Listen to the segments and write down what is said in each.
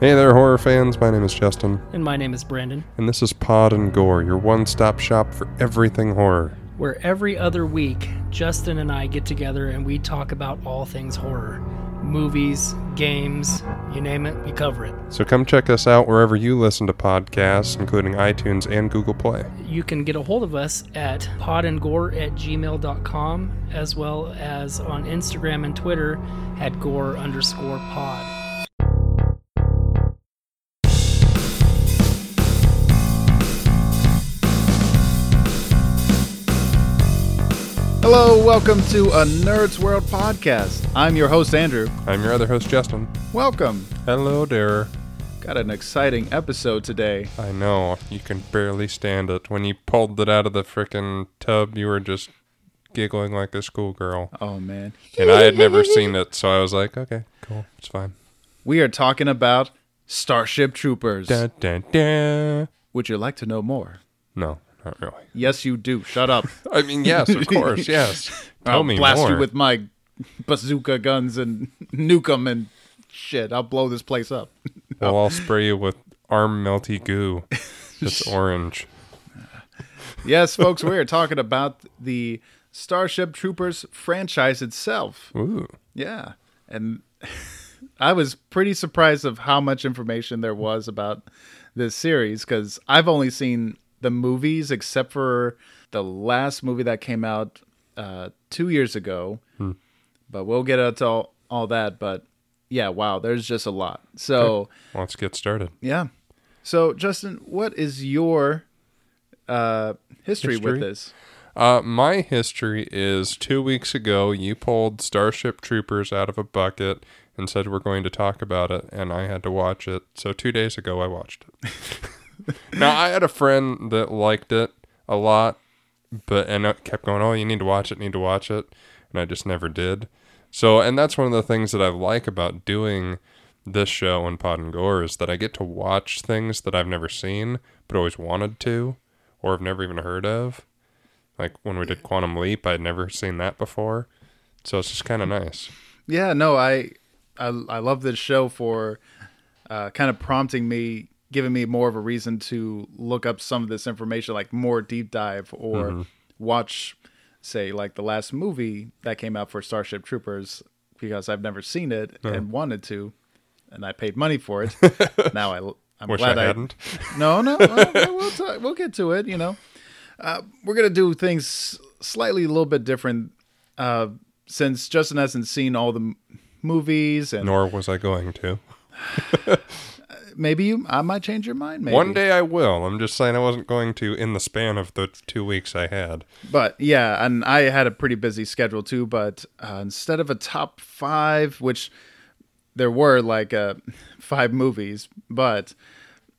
Hey there, horror fans. My name is Justin, And my name is Brandon, and this is Pod and Gore, your one stop shop for everything horror. where every other week, Justin and I get together and we talk about all things horror movies, games, you name it, we cover it. So come check us out wherever you listen to podcasts, including iTunes and Google Play. You can get a hold of us at podandgore at gmail.com as well as on Instagram and Twitter at gore underscore pod. Hello, welcome to a Nerds World podcast. I'm your host, Andrew. I'm your other host, Justin. Welcome. Hello there. Got an exciting episode today. I know, you can barely stand it. When you pulled it out of the frickin' tub, you were just giggling like a schoolgirl. Oh, man. And I had never seen it, so I was like, okay, cool, it's fine. We are talking about Starship Troopers. Dun, dun, dun. Would you like to know more? No, not really. Yes, you do. Shut up. I mean, yes, of course, yes. Tell I'll me blast more. you with my bazooka guns and nuke 'em and shit. I'll blow this place up. Well, I'll spray you with arm melty goo. It's orange. yes, folks, we are talking about the Starship Troopers franchise itself. Ooh. Yeah. And I was pretty surprised of how much information there was about this series because I've only seen the movies except for the last movie that came out uh, two years ago. But we'll get into all, all that. But yeah, wow, there's just a lot. So, Well, let's get started. yeah. So, Justin, what is your uh, history, with this? Uh, my history is two weeks ago, you pulled Starship Troopers out of a bucket and said we're going to talk about it, and I had to watch it. So two days ago, I watched it. now, I had a friend that liked it a lot, but and kept going, "Oh, you need to watch it, need to watch it," and I just never did. So, and that's one of the things that I like about doing this show and Pod and Gore is that I get to watch things that I've never seen, but always wanted to, or have never even heard of. Like when we did Quantum Leap, I'd never seen that before. So it's just kind of nice. Yeah, no, I I, I love this show for uh, kind of prompting me, giving me more of a reason to look up some of this information, like more deep dive, or watch, say, like the last movie that came out for Starship Troopers because I've never seen it and wanted to, and I paid money for it. now I I'm Wish glad I I hadn't. no, no, well, we'll, ta- we'll get to it. You know, uh, we're gonna do things slightly a little bit different uh, since Justin hasn't seen all the m- movies, and Nor was I going to. maybe you, I might change your mind. Maybe One day I will. I'm just saying I wasn't going to in the span of the two weeks I had. but yeah, and I had a pretty busy schedule too. But uh, instead of a top five, which there were like uh, five movies, but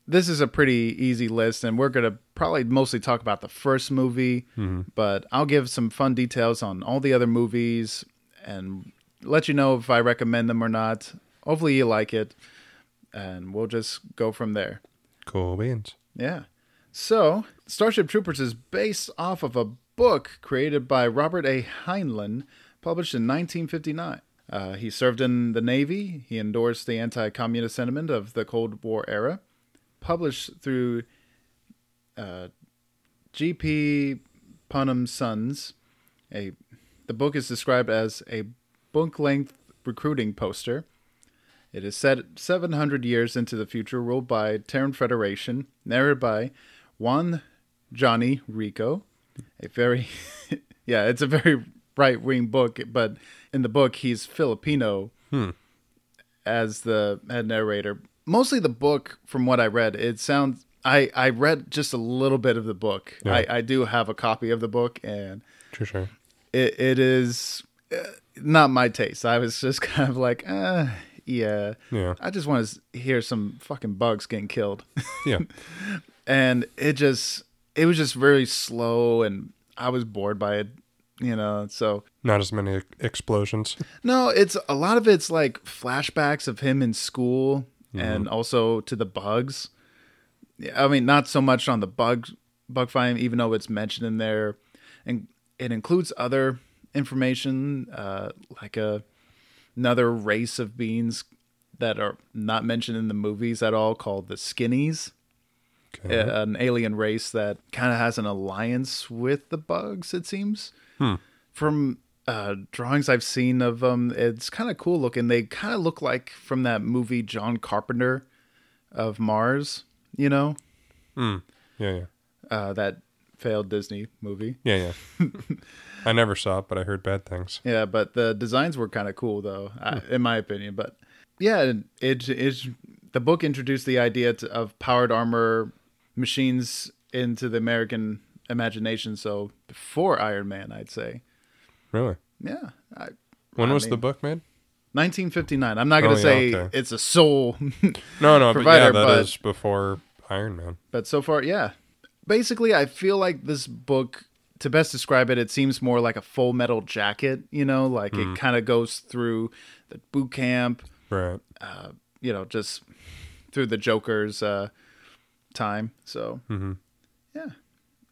this is a pretty easy list, and we're gonna probably mostly talk about the first movie. But I'll give some fun details on all the other movies and let you know if I recommend them or not. Hopefully, you like it, and we'll just go from there. Cool beans. Yeah. So, Starship Troopers is based off of a book created by Robert A. Heinlein, published in 1959. Uh, he served in the Navy. He endorsed the anti communist sentiment of the Cold War era. Published through uh, G.P. Putnam's Sons. A, the book is described as a book length recruiting poster. It is set 700 years into the future, ruled by Terran Federation, narrated by Juan Johnny Rico. A very, yeah, it's a very right wing book, but in the book, he's Filipino as the head narrator. Mostly the book, from what I read, it sounds. I, I read just a little bit of the book. Yeah. I, I do have a copy of the book, and Sure, sure. it, it is uh, not my taste. I was just kind of like, uh, yeah. Yeah. I just want to hear some fucking bugs getting killed. Yeah. and it just, it was just very slow and I was bored by it, you know. So, Not as many explosions. no, it's a lot of it's like flashbacks of him in school and also to the bugs. Yeah, I mean, not so much on the bug bug fighting, even though it's mentioned in there, and it includes other information uh, like a another race of beings that are not mentioned in the movies at all called the Skinnies. Okay. a- an alien race that kind of has an alliance with the bugs. It seems from uh, drawings I've seen of them, it's kind of cool looking. They kind of look like from that movie John Carpenter of Mars. You know Yeah, yeah, uh, that failed Disney movie. yeah, yeah. I never saw it, but I heard bad things. Yeah, but the designs were kind of cool though, I, hmm. in my opinion. But yeah, it is the book introduced the idea to, of powered armor machines into the American imagination. So before Iron Man, I'd say. Really? Yeah, I, When I was the book made? 1959. I'm not gonna Oh, yeah, say okay. it's a soul, No, no, Provider, but yeah, that is but- before Iron Man. but so far, yeah. Basically, I feel like this book, to best describe it, it seems more like a Full Metal Jacket. You know, like it kind of goes through the boot camp. Right. you know, just through the Joker's uh, time. So, yeah.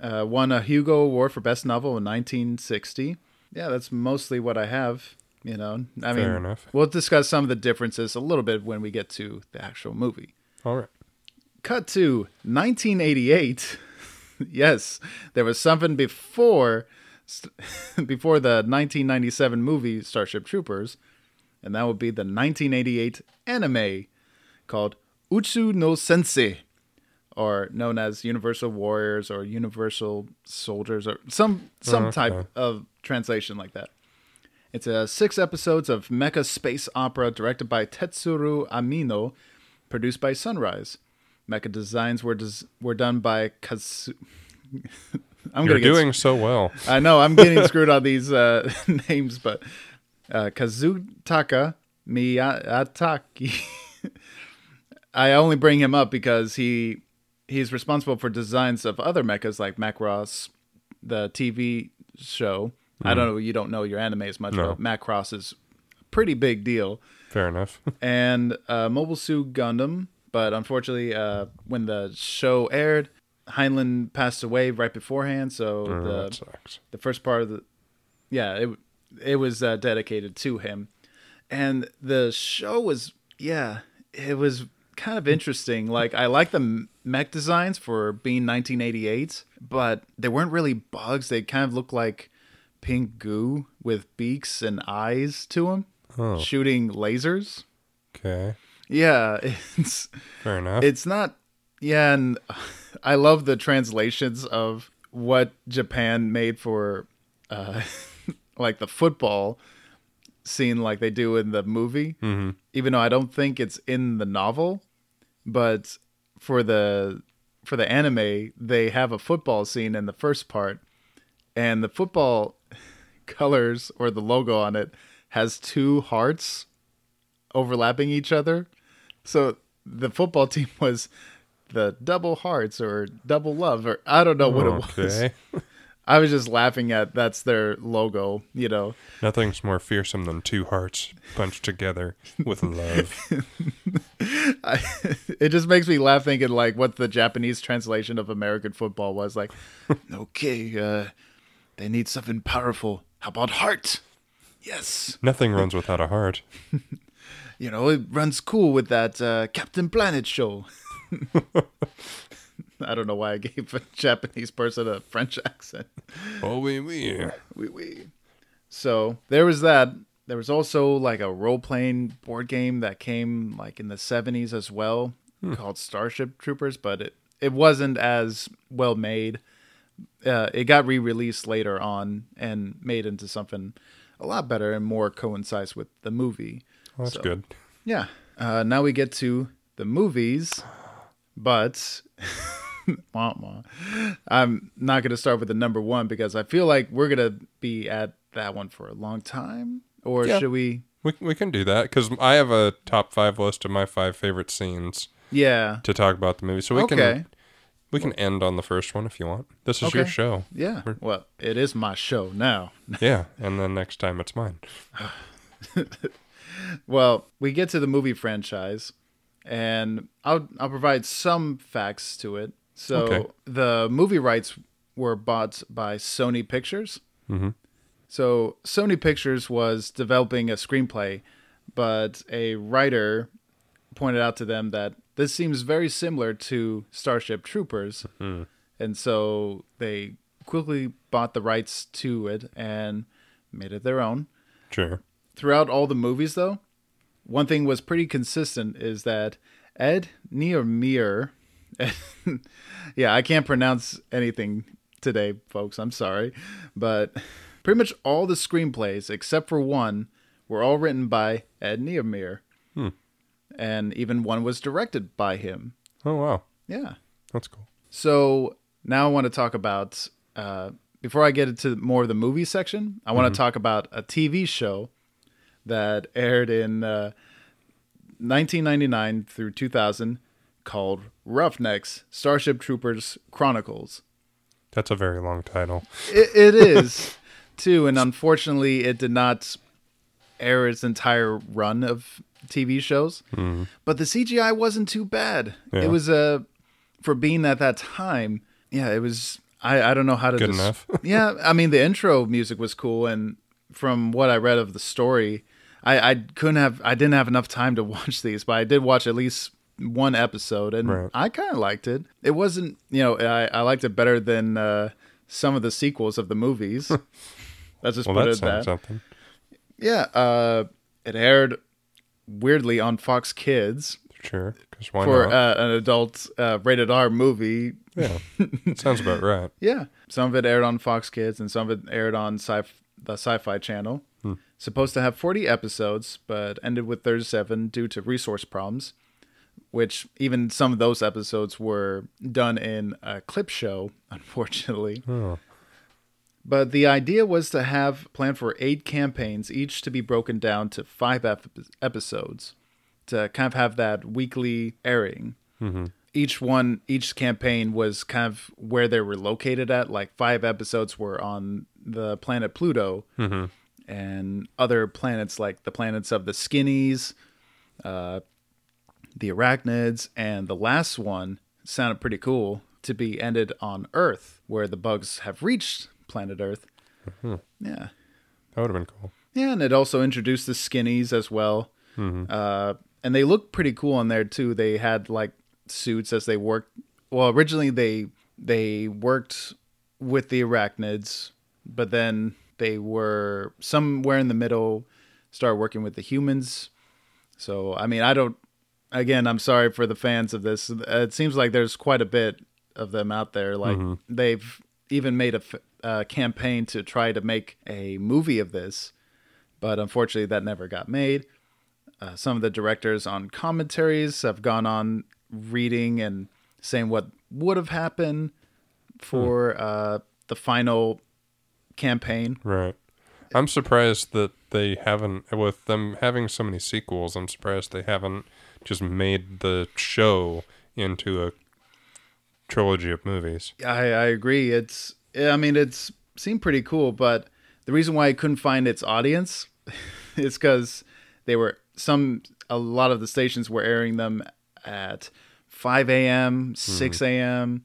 Uh, won a Hugo Award for Best Novel in 1960. Yeah, that's mostly what I have. You know, I mean, enough. we'll discuss some of the differences a little bit when we get to the actual movie. All right. Cut to 1988. yes, there was something before before the 1997 movie Starship Troopers, and that would be the 1988 anime called Utsu no Sensei, or known as Universal Warriors or Universal Soldiers or some some okay. type of translation like that. It's uh, six episodes of mecha space opera directed by Tetsuro Amino, produced by Sunrise. Mecha designs were des- were done by Kazu. I'm You're doing so well. I know I'm getting screwed on these uh, names, but uh, Kazutaka Miyatake. I only bring him up because he he's responsible for designs of other mechas like Macross, the TV show. I don't know. You don't know your anime as much, No. but Macross is a pretty big deal. Fair enough. And uh, Mobile Suit Gundam, but unfortunately, uh, when the show aired, Heinlein passed away right beforehand. So Oh, the the first part of the yeah it it was uh, dedicated to him and the show was yeah it was kind of interesting like i like the mech designs for being 1988 but they weren't really bugs they kind of looked like pink goo with beaks and eyes to them Oh. shooting lasers Okay. Yeah it's Fair enough. it's not yeah and i love the translations of what japan made for uh like the football scene like they do in the movie mm-hmm. even though i don't think it's in the novel but for the for the anime they have a football scene in the first part and the football colors or the logo on it has two hearts overlapping each other so the football team was the double hearts or double love or I don't know what it was. I was just laughing at that's their logo, you know. Nothing's more fearsome than two hearts punched together with love. I, it just makes me laugh thinking like what the Japanese translation of American football was like. okay, uh, they need something powerful. How about heart? Yes, Nothing runs without a heart. You know it runs cool with that uh, Captain Planet show. I don't know why I gave a Japanese person a French accent. Oh, oui, oui. Oui, oui. So there was that. There was also like a role playing board game that came like in the 70s as well called Starship Troopers, but it, it wasn't as well made. Uh, it got re released later on and made into something a lot better and more coincides with the movie. Well, that's So- good. Yeah. Uh, now we get to the movies, but. I'm not going to start with the number one because I feel like we're going to be at that one for a long time. Or Yeah. should we? We, we can do that because I have a top five list of my five favorite scenes Yeah. to talk about the movie. So we Okay. can we can end on the first one if you want. This is your show. Yeah. Well, it is my show now. Yeah, and then next time it's mine. Well, we get to the movie franchise, and I'll I'll provide some facts to it. So Okay. the movie rights were bought by Sony Pictures. Mhm. So Sony Pictures was developing a screenplay, but a writer pointed out to them that this seems very similar to Starship Troopers, and so they quickly bought the rights to it and made it their own. Sure. Throughout all the movies, though, one thing was pretty consistent is that Ed Nearmere, yeah, I can't pronounce anything today, folks. I'm sorry, but pretty much all the screenplays except for one were all written by Ed Nearmere, and even one was directed by him. Oh wow, Yeah. that's cool. So now I want to talk about. Uh, before I get into more of the movie section, I want to talk about a TV show that aired in uh, 1999 through 2000 called Roughnecks Starship Troopers Chronicles. That's a very long title. It, it is, too, and unfortunately, it did not air its entire run of TV shows. But the CGI wasn't too bad. Yeah. It was uh, for being at that time. Yeah, it was. I, I don't know how to. Good des- enough. yeah, I mean the intro music was cool, and from what I read of the story, I, I couldn't have. I didn't have enough time to watch these, but I did watch at least one episode, and Right. I kind of liked it. It wasn't, you know, I, I liked it better than uh, some of the sequels of the movies. Let's just Well, put that it that. something. Yeah, uh, it aired weirdly on Fox Kids Sure, because why for not? uh, an adult uh, rated R movie. yeah, sounds about right. Yeah, some of it aired on Fox Kids and some of it aired on sci- the Sci-Fi Channel. Supposed to have 40 episodes, but ended with 37 due to resource problems. Which even some of those episodes were done in a clip show, unfortunately. Oh, But the idea was to have planned for eight campaigns, each to be broken down to five ep- episodes, to kind of have that weekly airing. Mm-hmm. Each one, each campaign was kind of where they were located at. Like five episodes were on the planet Pluto, mm-hmm. And other planets like the planets of the Skinnies, uh, the Arachnids, and the last one sounded pretty cool to be ended on Earth, where the bugs have reached planet Earth. Yeah. that would have been cool. Yeah, and it also introduced the skinnies as well. Uh, and they look pretty cool on there too. They had like suits as they worked. Well, originally they they worked with the arachnids, but then they were somewhere in the middle, started working with the humans. So I mean, I don't. Again, I'm sorry for the fans of this. It seems like there's quite a bit of them out there. Like they've even made a, uh, campaign to try to make a movie of this, but unfortunately that never got made. Uh, some of the directors on commentaries have gone on reading and saying what would have happened for uh, the final campaign. Right. I'm surprised that they haven't, with them having so many sequels, I'm surprised they haven't just made the show into a trilogy of movies. I, I agree. It's I mean it's seemed pretty cool, but the reason why I couldn't find its audience is because they were some a lot of the stations were airing them at 5 a.m., 6 mm-hmm. a.m.,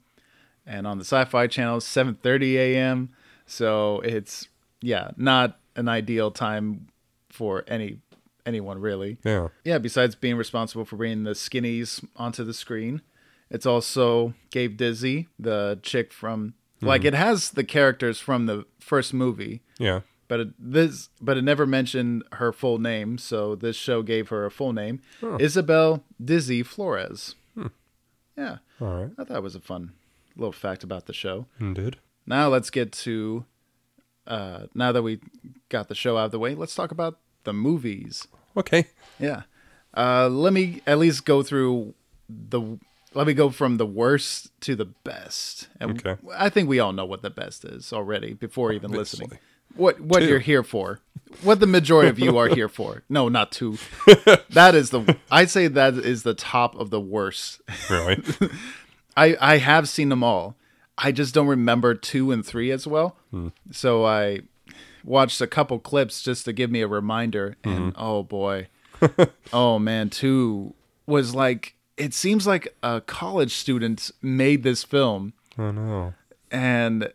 and on the Sci-Fi Channel 7:30 a.m. So it's yeah, not an ideal time for any anyone really. Yeah. Yeah, besides being responsible for bringing the skinnies onto the screen, it's also gave Dizzy, the chick from like mm-hmm. it has the characters from the first movie, Yeah. but it, this but it never mentioned her full name, so this show gave her a full name, Isabel Dizzy Flores. Hmm. Yeah, All right. I thought it was a fun little fact about the show. Hmm, Indeed. Now let's get to uh now that we got the show out of the way, let's talk about the movies. Okay. Yeah. Uh, let me at least go through the. Let me go from the worst to the best. And Okay. I think we all know what the best is already before even listening. What what Two. you're here for? What the majority of you are here for? No, not two. that is the. I'd say that is the top of the worst. Really? I I have seen them all. I just don't remember two and three as well. Hmm. So I watched a couple clips just to give me a reminder. And mm-hmm. oh boy, oh man, two was like it seems like a college student made this film, oh no. and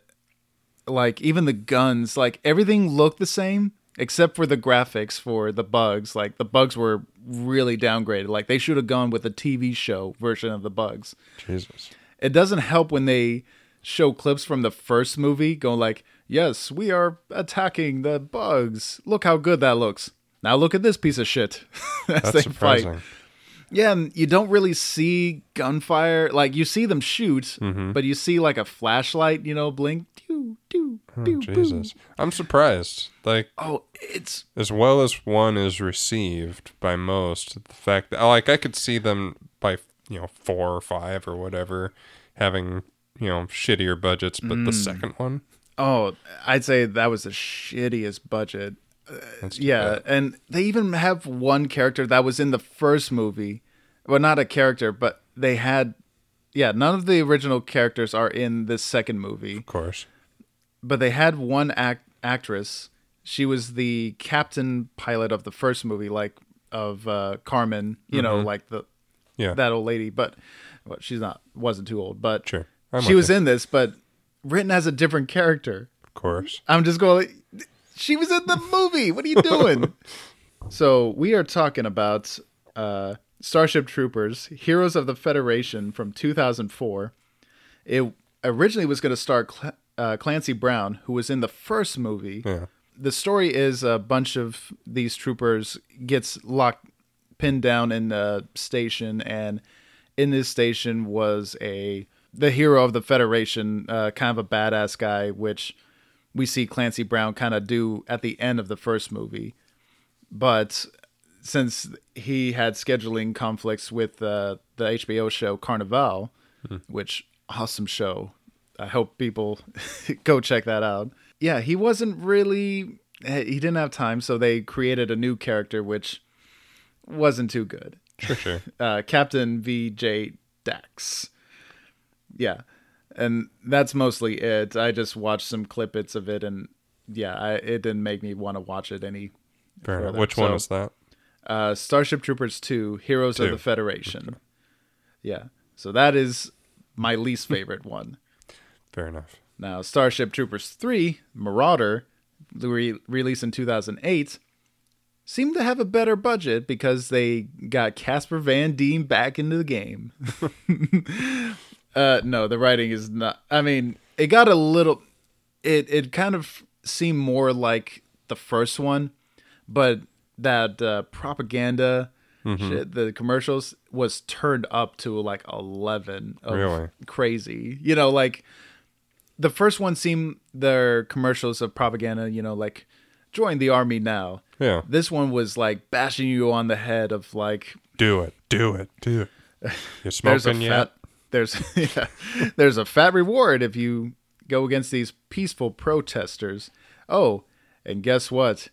like even the guns, like everything looked the same except for the graphics for the bugs. Like the bugs were really downgraded. Like they should have gone with a TV show version of the bugs. Jesus. It doesn't help when they show clips from the first movie going like, "Yes, we are attacking the bugs. Look how good that looks." Now look at this piece of shit. As That's they surprising. fight. Yeah, and you don't really see gunfire. Like you see them shoot, Mm-hmm. but you see like a flashlight, you know, blink. Doo, doo, Oh, doo. Jesus. I'm surprised. Like Oh, it's as well as one is received by most, the fact that like I could see them by you know four or five or whatever having you know shittier budgets, but Mm. the second one, oh, I'd say that was the shittiest budget. too Yeah, bad. and they even have one character that was in the first movie. Well, not a character, but they had. Yeah, none of the original characters are in this second movie, of course. but they had one act actress. She was the captain pilot of the first movie, like of uh, Carmen. You know, like the Yeah, that old lady, but well, she's not wasn't too old, but sure. I'm she was in this, but written as a different character. of course. I'm just going. She was in the movie. What are you doing? so we are talking about uh, Starship Troopers: Heroes of the Federation from 2004. It originally was going to star Cl- uh, Clancy Brown, who was in the first movie. Yeah, The story is a bunch of these troopers gets locked, pinned down in a station, and in this station was a the hero of the Federation, uh, kind of a badass guy, which we see Clancy Brown kind of do at the end of the first movie. But since he had scheduling conflicts with uh, the HBO show Carnivàle, which awesome show. I hope people go check that out. Yeah, he wasn't really he didn't have time, so they created a new character which wasn't too good. sure, sure. Uh, Captain VJ Dax. Yeah. And that's mostly it. I just watched some clippets of it and yeah, I, it didn't make me want to watch it any Fair. Which one So- is that? uh, Starship Troopers 2, Heroes Two. of the Federation. Yeah. So that is my least favorite one. Fair enough. Now, Starship Troopers 3, Marauder, re- released in 2008, seemed to have a better budget because they got Casper Van Dien back into the game. uh, no, the writing is not. I mean, it got a little. It it kind of seemed more like the first one, but that uh, propaganda. Shit, the commercials was turned up to like 11 of Really? crazy you know like the first one seemed their commercials of propaganda, you know, like join the army now. Yeah. This one was like bashing you on the head of like Do it. Do it. Do it. You there's a smoking yet? fat there's yeah, there's a fat reward if you go against these peaceful protesters. Oh, and guess what?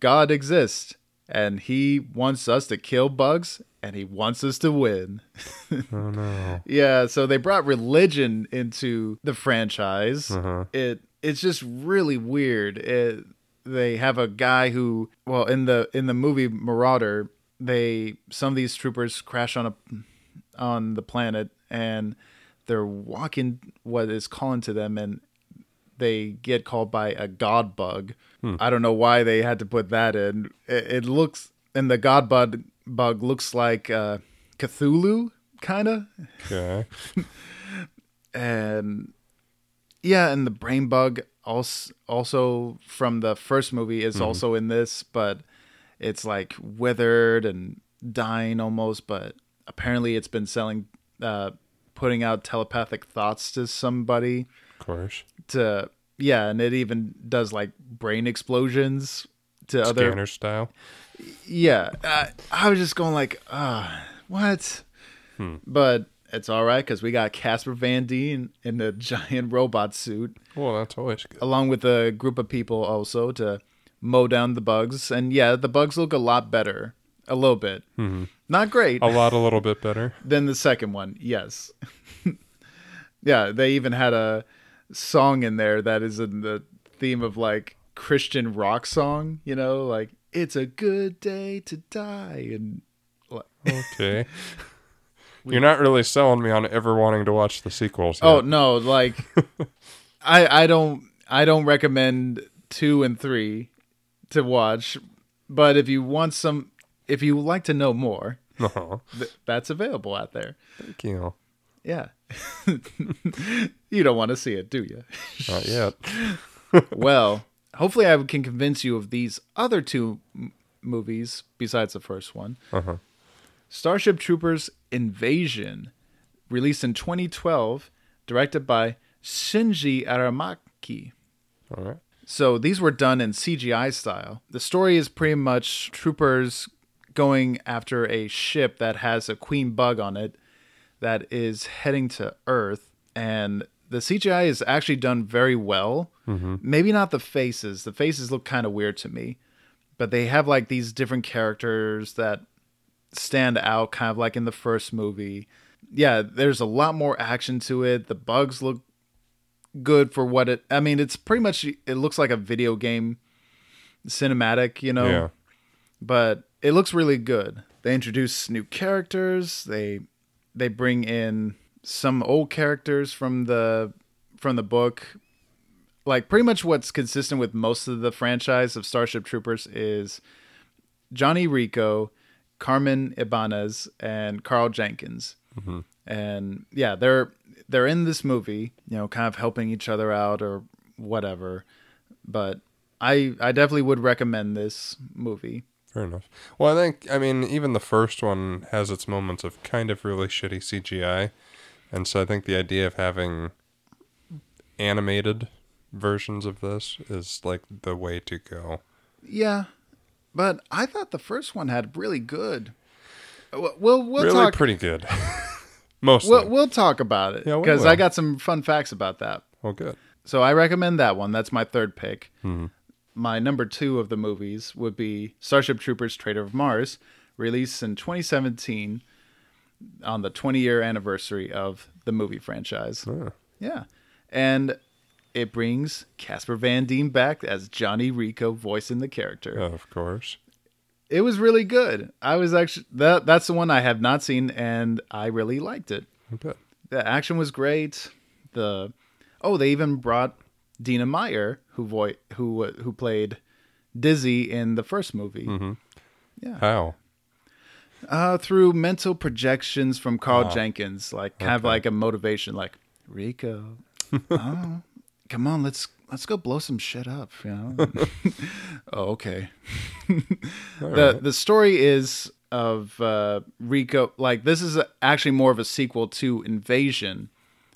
God exists and he wants us to kill bugs and he wants us to win. Oh no. Yeah, so they brought religion into the franchise. Uh-huh. It it's just really weird. It, they have a guy who, well, in the in the movie Marauder, they some of these troopers crash on a on the planet and they're walking what is calling to them and they get called by a god bug. I don't know why they had to put that in. It, it looks and the god bug bug looks like uh, Cthulhu kind of Okay. and yeah, and the brain bug also also from the first movie is also in this, but it's like withered and dying almost. But apparently, it's been selling, uh, putting out telepathic thoughts to somebody. Of course. To yeah, and it even does like brain explosions to other Scanner style. yeah, uh, I was just going like, ah, what? Hmm. But it's all right because we got Casper Van Dien in the giant robot suit, Well, that's always good. along with a group of people also to mow down the bugs. And yeah, the bugs look a lot better, a little bit, not great A lot, a little bit better. than the second one. Yes, yeah, they even had a song in there that is in the theme of like Christian rock song. You know, like it's a good day to die and. like- Okay. You're not really selling me on ever wanting to watch the sequels. Yet. Oh no, like I I don't I don't recommend two and three to watch. But if you want some, if you like to know more, Uh-huh. that's available out there. Thank you. Yeah. you don't want to see it, do you? Not yet. well, hopefully, I can convince you of these other two m- movies besides the first one. Uh-huh. Starship Troopers Invasion, released in 2012, directed by Shinji Aramaki. All right. So these were done in CGI style. The story is pretty much troopers going after a ship that has a queen bug on it that is heading to Earth. And the CGI is actually done very well. Mm-hmm. Maybe not the faces. The faces look kind of weird to me. But they have like these different characters that stand out, kind of like in the first movie. Yeah, there's a lot more action to it. The bugs look good for what it I mean it's pretty much it looks like a video game cinematic, you know. Yeah. But it looks really good. They introduce new characters, they they bring in some old characters from the from the book. Like pretty much what's consistent with most of the franchise of Starship Troopers is Johnny Rico, Carmen Ibanez, and Carl Jenkins. Mm-hmm. And yeah, they're they're in this movie, you know, kind of helping each other out or whatever. But I I definitely would recommend this movie. Fair enough. Well, I think I mean even the first one has its moments of kind of really shitty CGI, and so I think the idea of having animated versions of this is like the way to go. Yeah, but I thought the first one had really good. We'll we'll, we'll really talk. pretty good. Mostly. We'll, we'll talk about it because will. I got some fun facts about that. well, good. So I recommend that one. That's my third pick. Mm-hmm. My number two of the movies would be Starship Troopers: Traitor of Mars, released in 2017 on the 20 year anniversary of the movie franchise. Yeah. Yeah, and it brings Casper Van Dien back as Johnny Rico voicing the character. of course. It was really good. I was actually that that's the one I have not seen and I really liked it. Good. The action was great. The oh, they even brought Dina Meyer who vo- who uh, who played Dizzy in the first movie. Yeah. How? Uh through mental projections from Carl Jenkins, like kind of like a motivation like Rico. oh, come on, let's let's go blow some shit up, you know. oh, okay. the the story is of uh, Rico. Like this is actually more of a sequel to Invasion.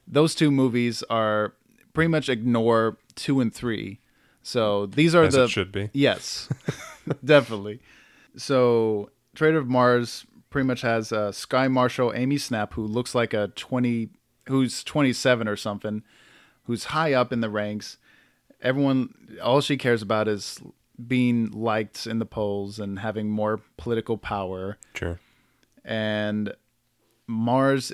Those two movies are pretty much ignore two and three. So these are As the should be. Yes, definitely. So, Traitor of Mars pretty much has uh, Sky Marshal Amy Snapp, who looks like a twenty, who's twenty seven or something, who's high up in the ranks. Everyone, all she cares about is being liked in the polls and having more political power. Sure. And Mars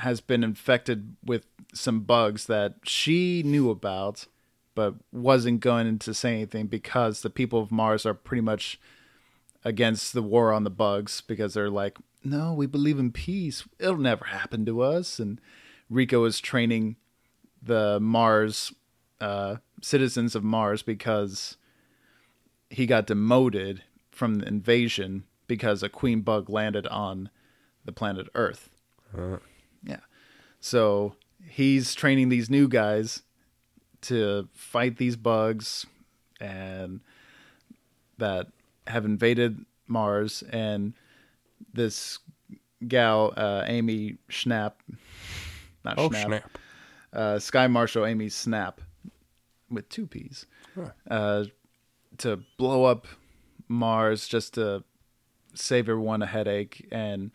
has been infected with some bugs that she knew about, but wasn't going to say anything because the people of Mars are pretty much against the war on the bugs because they're like, no, we believe in peace. It'll never happen to us. And Rico is training the Mars uh, citizens of Mars because he got demoted from the invasion because a queen bug landed on the planet Earth. Uh. So he's training these new guys to fight these bugs and that have invaded Mars and this gal uh, Amy Schnapp not oh, Schnapp, snap. uh, Sky Marshal Amy Snapp with two P's Huh. uh, to blow up Mars just to save everyone a headache. And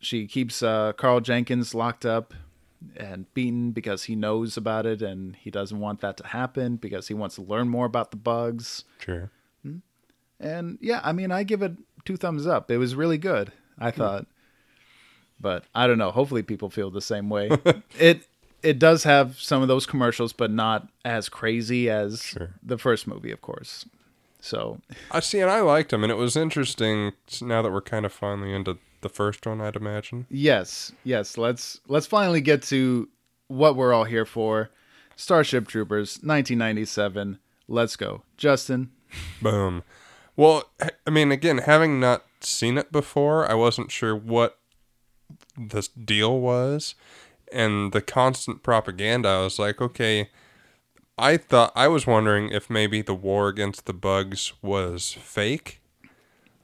she keeps uh, Carl Jenkins locked up and beaten because he knows about it and he doesn't want that to happen because he wants to learn more about the bugs. Sure. And yeah, I mean, I give it two thumbs up. It was really good, I thought. But I don't know. Hopefully, people feel the same way. it it does have some of those commercials, but not as crazy as Sure. the first movie, of course. So I see, and I liked him, and it was interesting. Now that we're kind of finally into the first one, I'd imagine. yes, yes. Let's let's finally get to what we're all here for. Starship Troopers, 1997. Let's go, Justin. Boom. Well, I mean, again, having not seen it before, I wasn't sure what this deal was. And the constant propaganda, I was like, okay, I thought, I was wondering if maybe the war against the bugs was fake.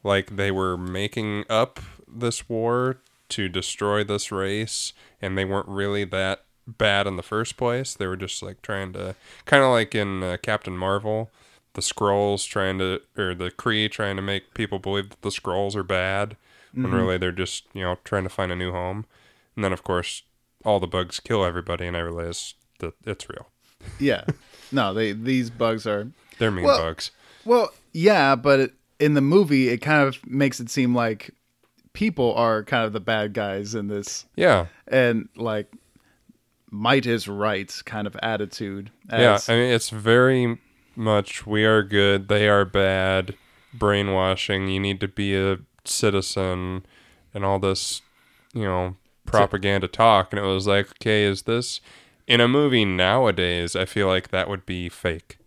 Like they were making up this war to destroy this race, and they weren't really that bad in the first place. They were just like trying to, kind of like in uh, Captain Marvel, the Skrulls trying to, or the Kree trying to make people believe that the Skrulls are bad, when really they're just you know trying to find a new home. And then of course all the bugs kill everybody, and I realize that it's real. Yeah, no, they these bugs are They're mean Well- bugs. well, yeah, but it, in the movie, it kind of makes it seem like people are kind of the bad guys in this, Yeah, and like might is right kind of attitude. yeah. I mean, it's very much we are good, they are bad, brainwashing. You need to be a citizen, and all this, you know, propaganda talk. And it was like, okay, is this in a movie nowadays? I feel like that would be fake,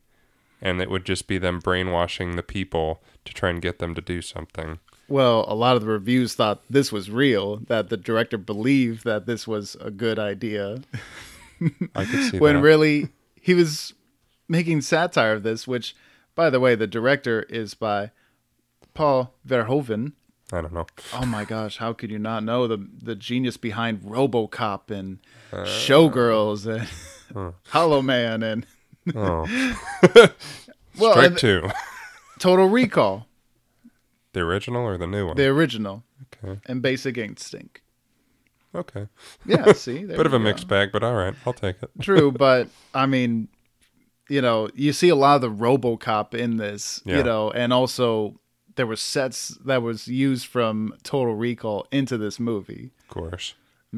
and it would just be them brainwashing the people to try and get them to do something. Well, a lot of the reviews thought this was real, that the director believed that this was a good idea, I could see when that. really he was making satire of this, which, by the way, the director is by Paul Verhoeven. I don't know. Oh my gosh, how could you not know the the genius behind RoboCop and uh, Showgirls and Hollow Man and Oh, well, strike and two. Total Recall, The original or the new one? the original, Okay. and Basic Instinct. Okay. Yeah, see, Bit of a go. mixed bag, but all right, I'll take it. True, but I mean, you know, you see a lot of the RoboCop in this, Yeah. you know, and also there were sets that was used from Total Recall into this movie. Of course.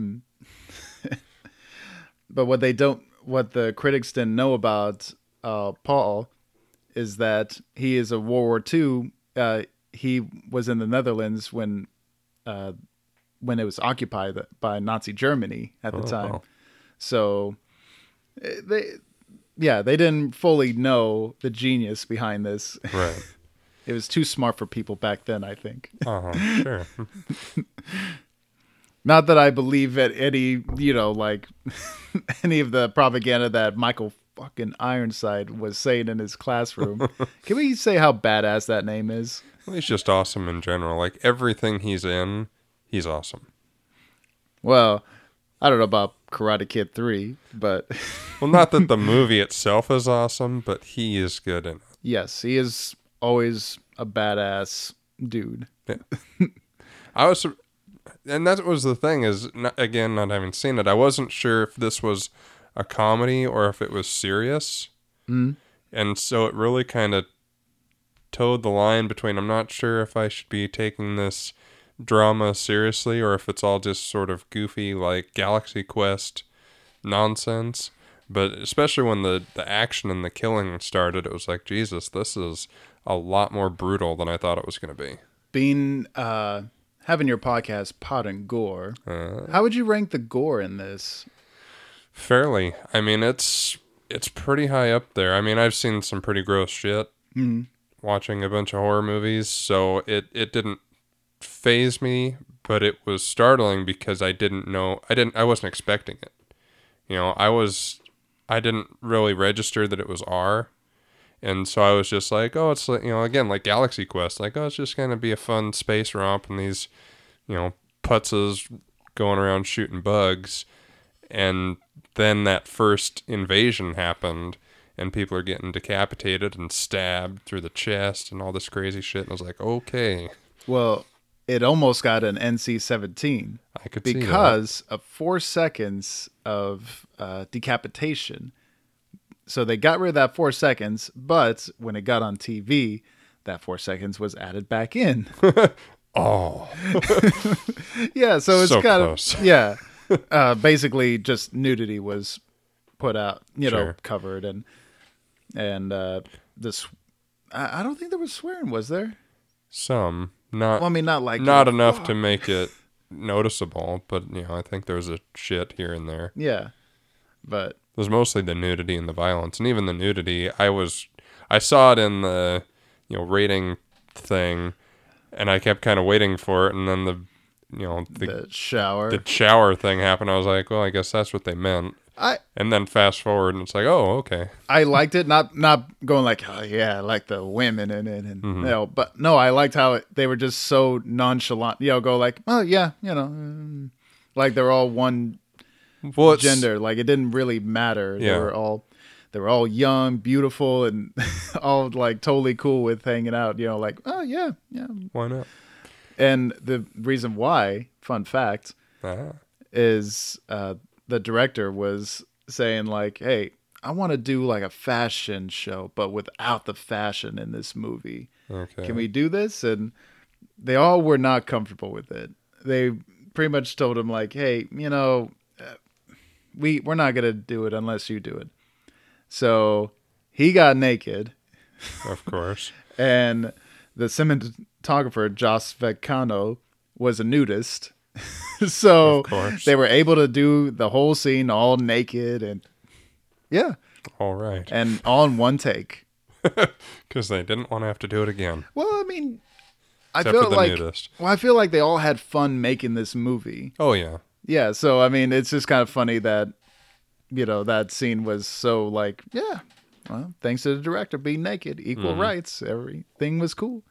But what they don't, what the critics didn't know about uh, Paul is that he is a World War II. Uh, he was in the Netherlands when, uh, when it was occupied by Nazi Germany at the Oh, time. wow. So eh, they, yeah, they didn't fully know the genius behind this. Right. It was too smart for people back then, I think. Uh huh. Sure. Not that I believe that any, you know, like any of the propaganda that Michael fucking Ironside was saying in his classroom. Can we say how badass that name is? He's just awesome in general. Like everything he's in, he's awesome. Well, I don't know about Karate Kid 3, but Well, not that the movie itself is awesome, but he is good in it. yes, he is always a badass dude. I was, and that was the thing is, not, again, not having seen it, I wasn't sure if this was a comedy or if it was serious. Mm. And so it really kind of towed the line between I'm not sure if I should be taking this drama seriously or if it's all just sort of goofy, like Galaxy Quest nonsense. But especially when the, the action and the killing started, it was like, Jesus, this is a lot more brutal than I thought it was going to be. Being, uh, having your podcast, Pod and Gore, Uh, how would you rank the gore in this? Fairly. I mean, it's it's pretty high up there. I mean, I've seen some pretty gross shit watching a bunch of horror movies, so it it didn't phase me, but it was startling because I didn't know I didn't I wasn't expecting it. You know, I was I didn't really register that it was R. And so I was just like, oh, it's like, you know, again, like Galaxy Quest, like, oh, it's just going to be a fun space romp and these, you know, putzes going around shooting bugs and then that first invasion happened and people are getting decapitated and stabbed through the chest and all this crazy shit and I was like okay Well, it almost got an NC 17 I could because of four seconds of uh, decapitation. So they got rid of that four seconds, but when it got on TV, that four seconds was added back in. oh yeah, so it's So kind close. of yeah. Uh, basically, just nudity was put out, you know, covered, and and uh, this. I, I don't think there was swearing, was there? some not Well, I mean, not like not you know, enough to make it noticeable but you know I think there's a shit here and there Yeah, but it was mostly the nudity and the violence and even the nudity I was I saw it in the you know rating thing, and I kept kind of waiting for it, and then the you know the, The shower. the shower thing happened. I was like, well, I guess that's what they meant. I And then fast forward, and it's like, oh, okay. I liked it. Not not going like, oh yeah, I like the women in it, and Mm-hmm. you know, but no, I liked how it, they were just so nonchalant. You know, go like, oh yeah, you know, mm, like they're all one Well, gender. Like it didn't really matter. Yeah. They were all they were all young, beautiful, and all like totally cool with hanging out. You know, like oh yeah, yeah. Why not? And the reason why, fun fact, Ah, is uh, the director was saying like, "Hey, I want to do like a fashion show, but without the fashion in this movie. okay. Can we do this?" And they all were not comfortable with it. They pretty much told him like, "Hey, you know, uh, we we're not gonna do it unless you do it." So he got naked, Of course. and the cinematographer Jost Vacano was a nudist. so they were able to do the whole scene all naked and yeah, All right. and all in one take. Because they didn't want to have to do it again. Well, I mean, I feel like nudist. well, I feel like they all had fun making this movie. Oh, yeah. Yeah, so I mean, it's just kind of funny that you know that scene was so like, yeah, well, thanks to the director being naked, equal mm-hmm. rights, everything was cool.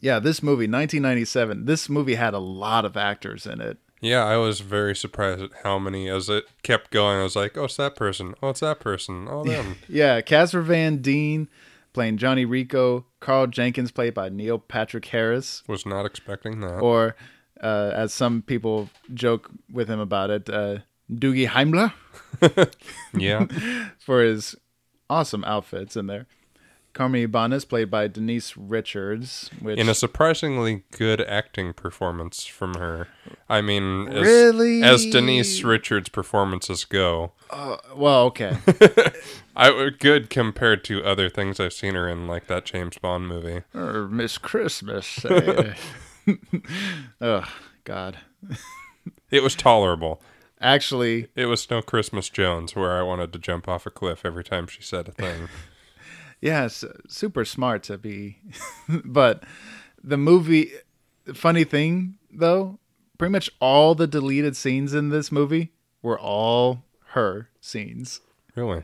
Yeah, this movie, 1997. This movie had a lot of actors in it. Yeah, I was very surprised at how many. As it kept going, I was like, oh, it's that person. Oh, it's that person. Oh, them. Yeah, Casper Van Dien playing Johnny Rico, Carl Jenkins played by Neil Patrick Harris, was not expecting that. or uh, as some people joke with him about it, uh, Doogie Himmler yeah. for his awesome outfits in there. Carmen Ibanez played by Denise Richards, which In a surprisingly good acting performance from her. I mean, as, Really? as Denise Richards' performances go, uh, well, okay, I good compared to other things I've seen her in, like that James Bond movie. or Miss Christmas. oh God, It was tolerable. actually, It was no Christmas Jones where I wanted to jump off a cliff every time she said a thing. Yes, super smart to be. but the movie, funny thing though, pretty much all the deleted scenes in this movie were all her scenes. really?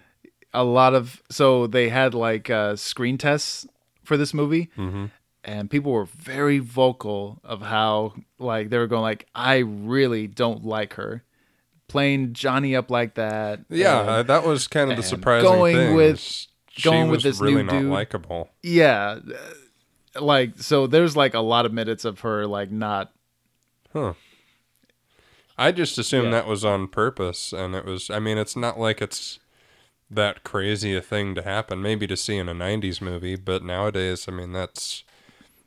A lot of so they had like uh, screen tests for this movie, Mm-hmm. and people were very vocal of how like they were going like, I really don't like her playing Johnny up like that. Yeah, and- that was kind of the surprising going thing. with- going with this really new not dude. likable. yeah like so there's like a lot of minutes of her like not Huh. I just assumed Yeah. that was on purpose, and it was. I mean, it's not like it's that crazy a thing to happen. Maybe to see in a '90s movie, but nowadays, I mean, that's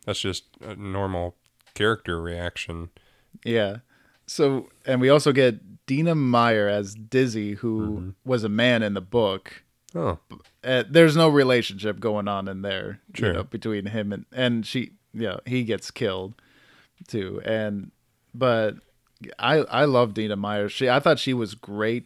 that's just a normal character reaction. yeah so and we also get dina meyer as dizzy who mm-hmm. was a man in the book Oh, uh, there's no relationship going on in there Sure. you know, between him and and she you know he gets killed too and but i i love dina meyer she i thought she was great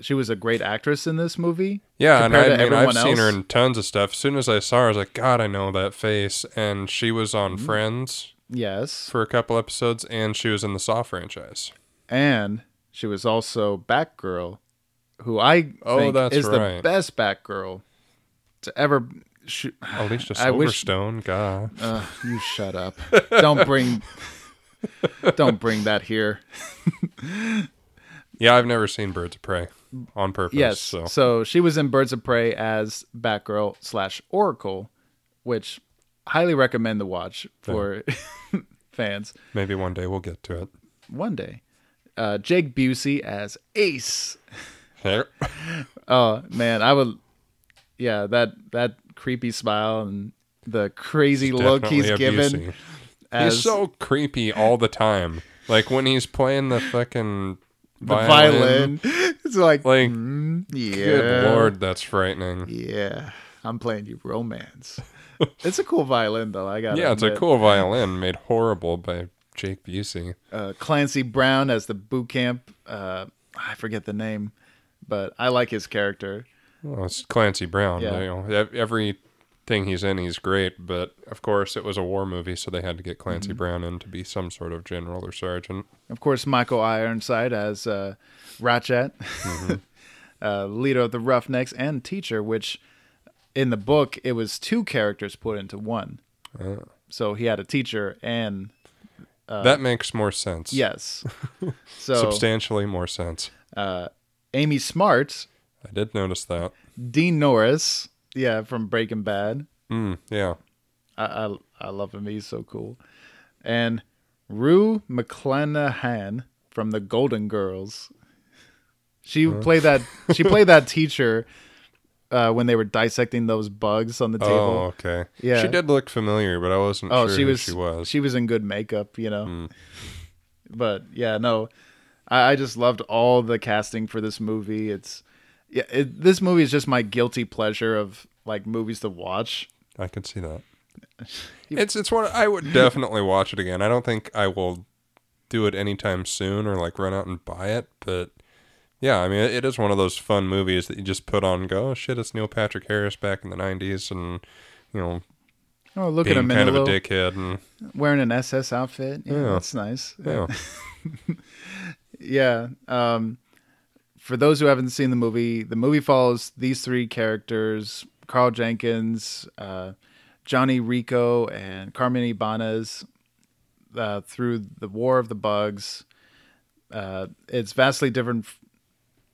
she was a great actress in this movie yeah, and I mean I've everyone seen her in tons of stuff. As soon as I saw her, I was like, God, I know that face. And she was on Mm-hmm. Friends yes for a couple episodes, and she was in the Saw franchise. and she was also Batgirl, who I Oh, think that's is the best Batgirl to ever. Sh- Alicia I wish- Silverstone, God. uh, you shut up! Don't bring, don't bring that here. Yeah, I've never seen Birds of Prey on purpose. Yes, so so. she was in Birds of Prey as Batgirl slash Oracle, which highly recommend the watch for fans. maybe one day we'll get to it. One day, uh, Jake Busey as Ace. There. Oh man, I would. Yeah, that that creepy smile and the crazy look he's Definitely a given. As He's so creepy all the time. Like when he's playing the fucking the violin. violin. It's like, Like, mm, yeah, good lord, that's frightening. yeah. I'm playing you romance. it's a cool violin though. I got. Yeah, it's a cool violin made horrible by Jake Busey. Uh, Clancy Brown as the boot camp. Uh, I forget the name, but I like his character. Well, it's Clancy Brown. Yeah. You know, ev- every thing he's in, he's great. But of course, it was a war movie, so they had to get Clancy Mm-hmm. Brown in to be some sort of general or sergeant. Of course, Michael Ironside as uh, Rasczak, uh, leader of the Roughnecks and teacher, which in the book it was two characters put into one. Uh, So he had a teacher and that makes more sense. yes. So substantially more sense. Amy Smart, I did notice that. Dean Norris, yeah, from Breaking Bad. Mm, yeah. I, I I love him. He's so cool. And Rue McClanahan from the Golden Girls. She played that. She played that teacher uh, when they were dissecting those bugs on the table. Oh, okay. Yeah. She did look familiar, but I wasn't Oh, sure she was, she was. She was in good makeup, you know. Mm. But yeah, no, I, I just loved all the casting for this movie. It's yeah, it, this movie is just my guilty pleasure of like movies to watch. I can see that. It's it's what I would definitely watch it again. I don't think I will do it anytime soon or like run out and buy it, but yeah, I mean it, it is one of those fun movies that you just put on and go, oh shit, it's Neil Patrick Harris back in the '90s, and you know Oh, look at him kind of a dickhead, and wearing an SS outfit. Yeah, Yeah. that's nice. yeah, Yeah. Um, for those who haven't seen the movie, the movie follows these three characters: Carl Jenkins, uh, Johnny Rico, and Carmen Ibanez uh, through the War of the Bugs. Uh, it's vastly different. f-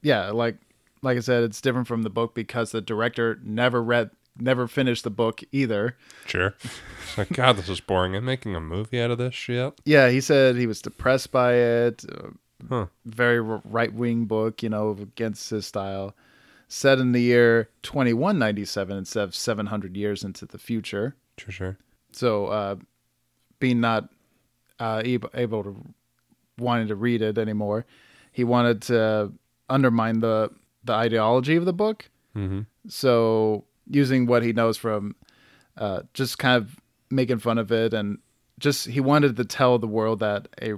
Yeah, like like I said, it's different from the book because the director never read, never finished the book either. sure. It's like God, this is boring. I'm making a movie out of this shit. Yeah, he said he was depressed by it. Uh, Huh. very right wing book, you know, against his style. Set in the year 2197 instead of 700 years into the future. Sure, sure. So, uh, being not uh, able, able to wanting to read it anymore, he wanted to undermine the the ideology of the book. Mm-hmm. So, using what he knows from uh, just kind of making fun of it, and just he wanted to tell the world that a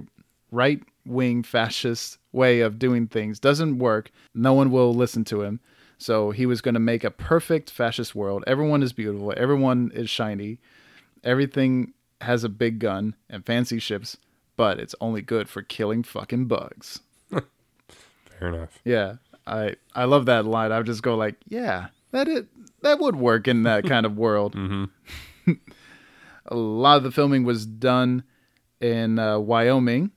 right wing fascist way of doing things doesn't work. No one will listen to him. So, he was going to make a perfect fascist world. Everyone is beautiful, everyone is shiny, everything has a big gun and fancy ships, but it's only good for killing fucking bugs. Fair enough. Yeah, I I love that line. I would just go like, yeah, that it that would work in that kind of world. Mm-hmm. A lot of the filming was done in uh, Wyoming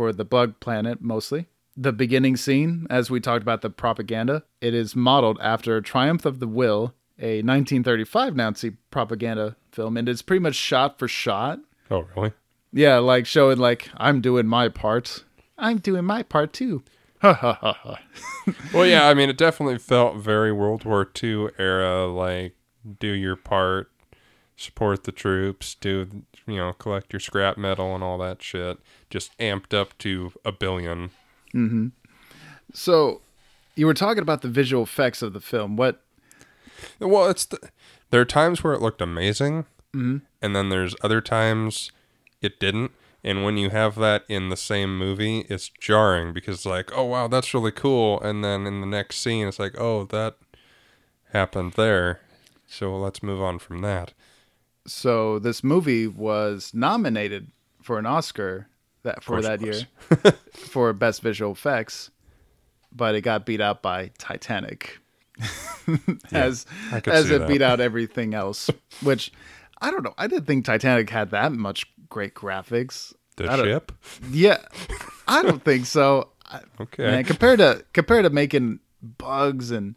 for the Bug Planet mostly. The beginning scene, as we talked about the propaganda, it is modeled after Triumph of the Will, a 1935 Nazi propaganda film, and it's pretty much shot for shot. Oh, really? Yeah, like showing like I'm doing my part. I'm doing my part too. Ha ha ha ha. Well, yeah. I mean, it definitely felt very World War II era. Like, do your part, support the troops, do you know, collect your scrap metal and all that shit. Just amped up to a billion. Mm-hmm. So, you were talking about the visual effects of the film. What? Well, it's the, there are times where it looked amazing, mm-hmm. and then there's other times it didn't. And when you have that in the same movie, it's jarring because it's like, oh wow, that's really cool, and then in the next scene, it's like, oh that happened there, so let's move on from that. So this movie was nominated for an Oscar that for course that year for best visual effects, but it got beat out by Titanic, as could as it that. beat out everything else. Which I don't know. I didn't think Titanic had that much great graphics. The ship, Yeah, I don't think so. Okay. Man, compared to compared to making bugs and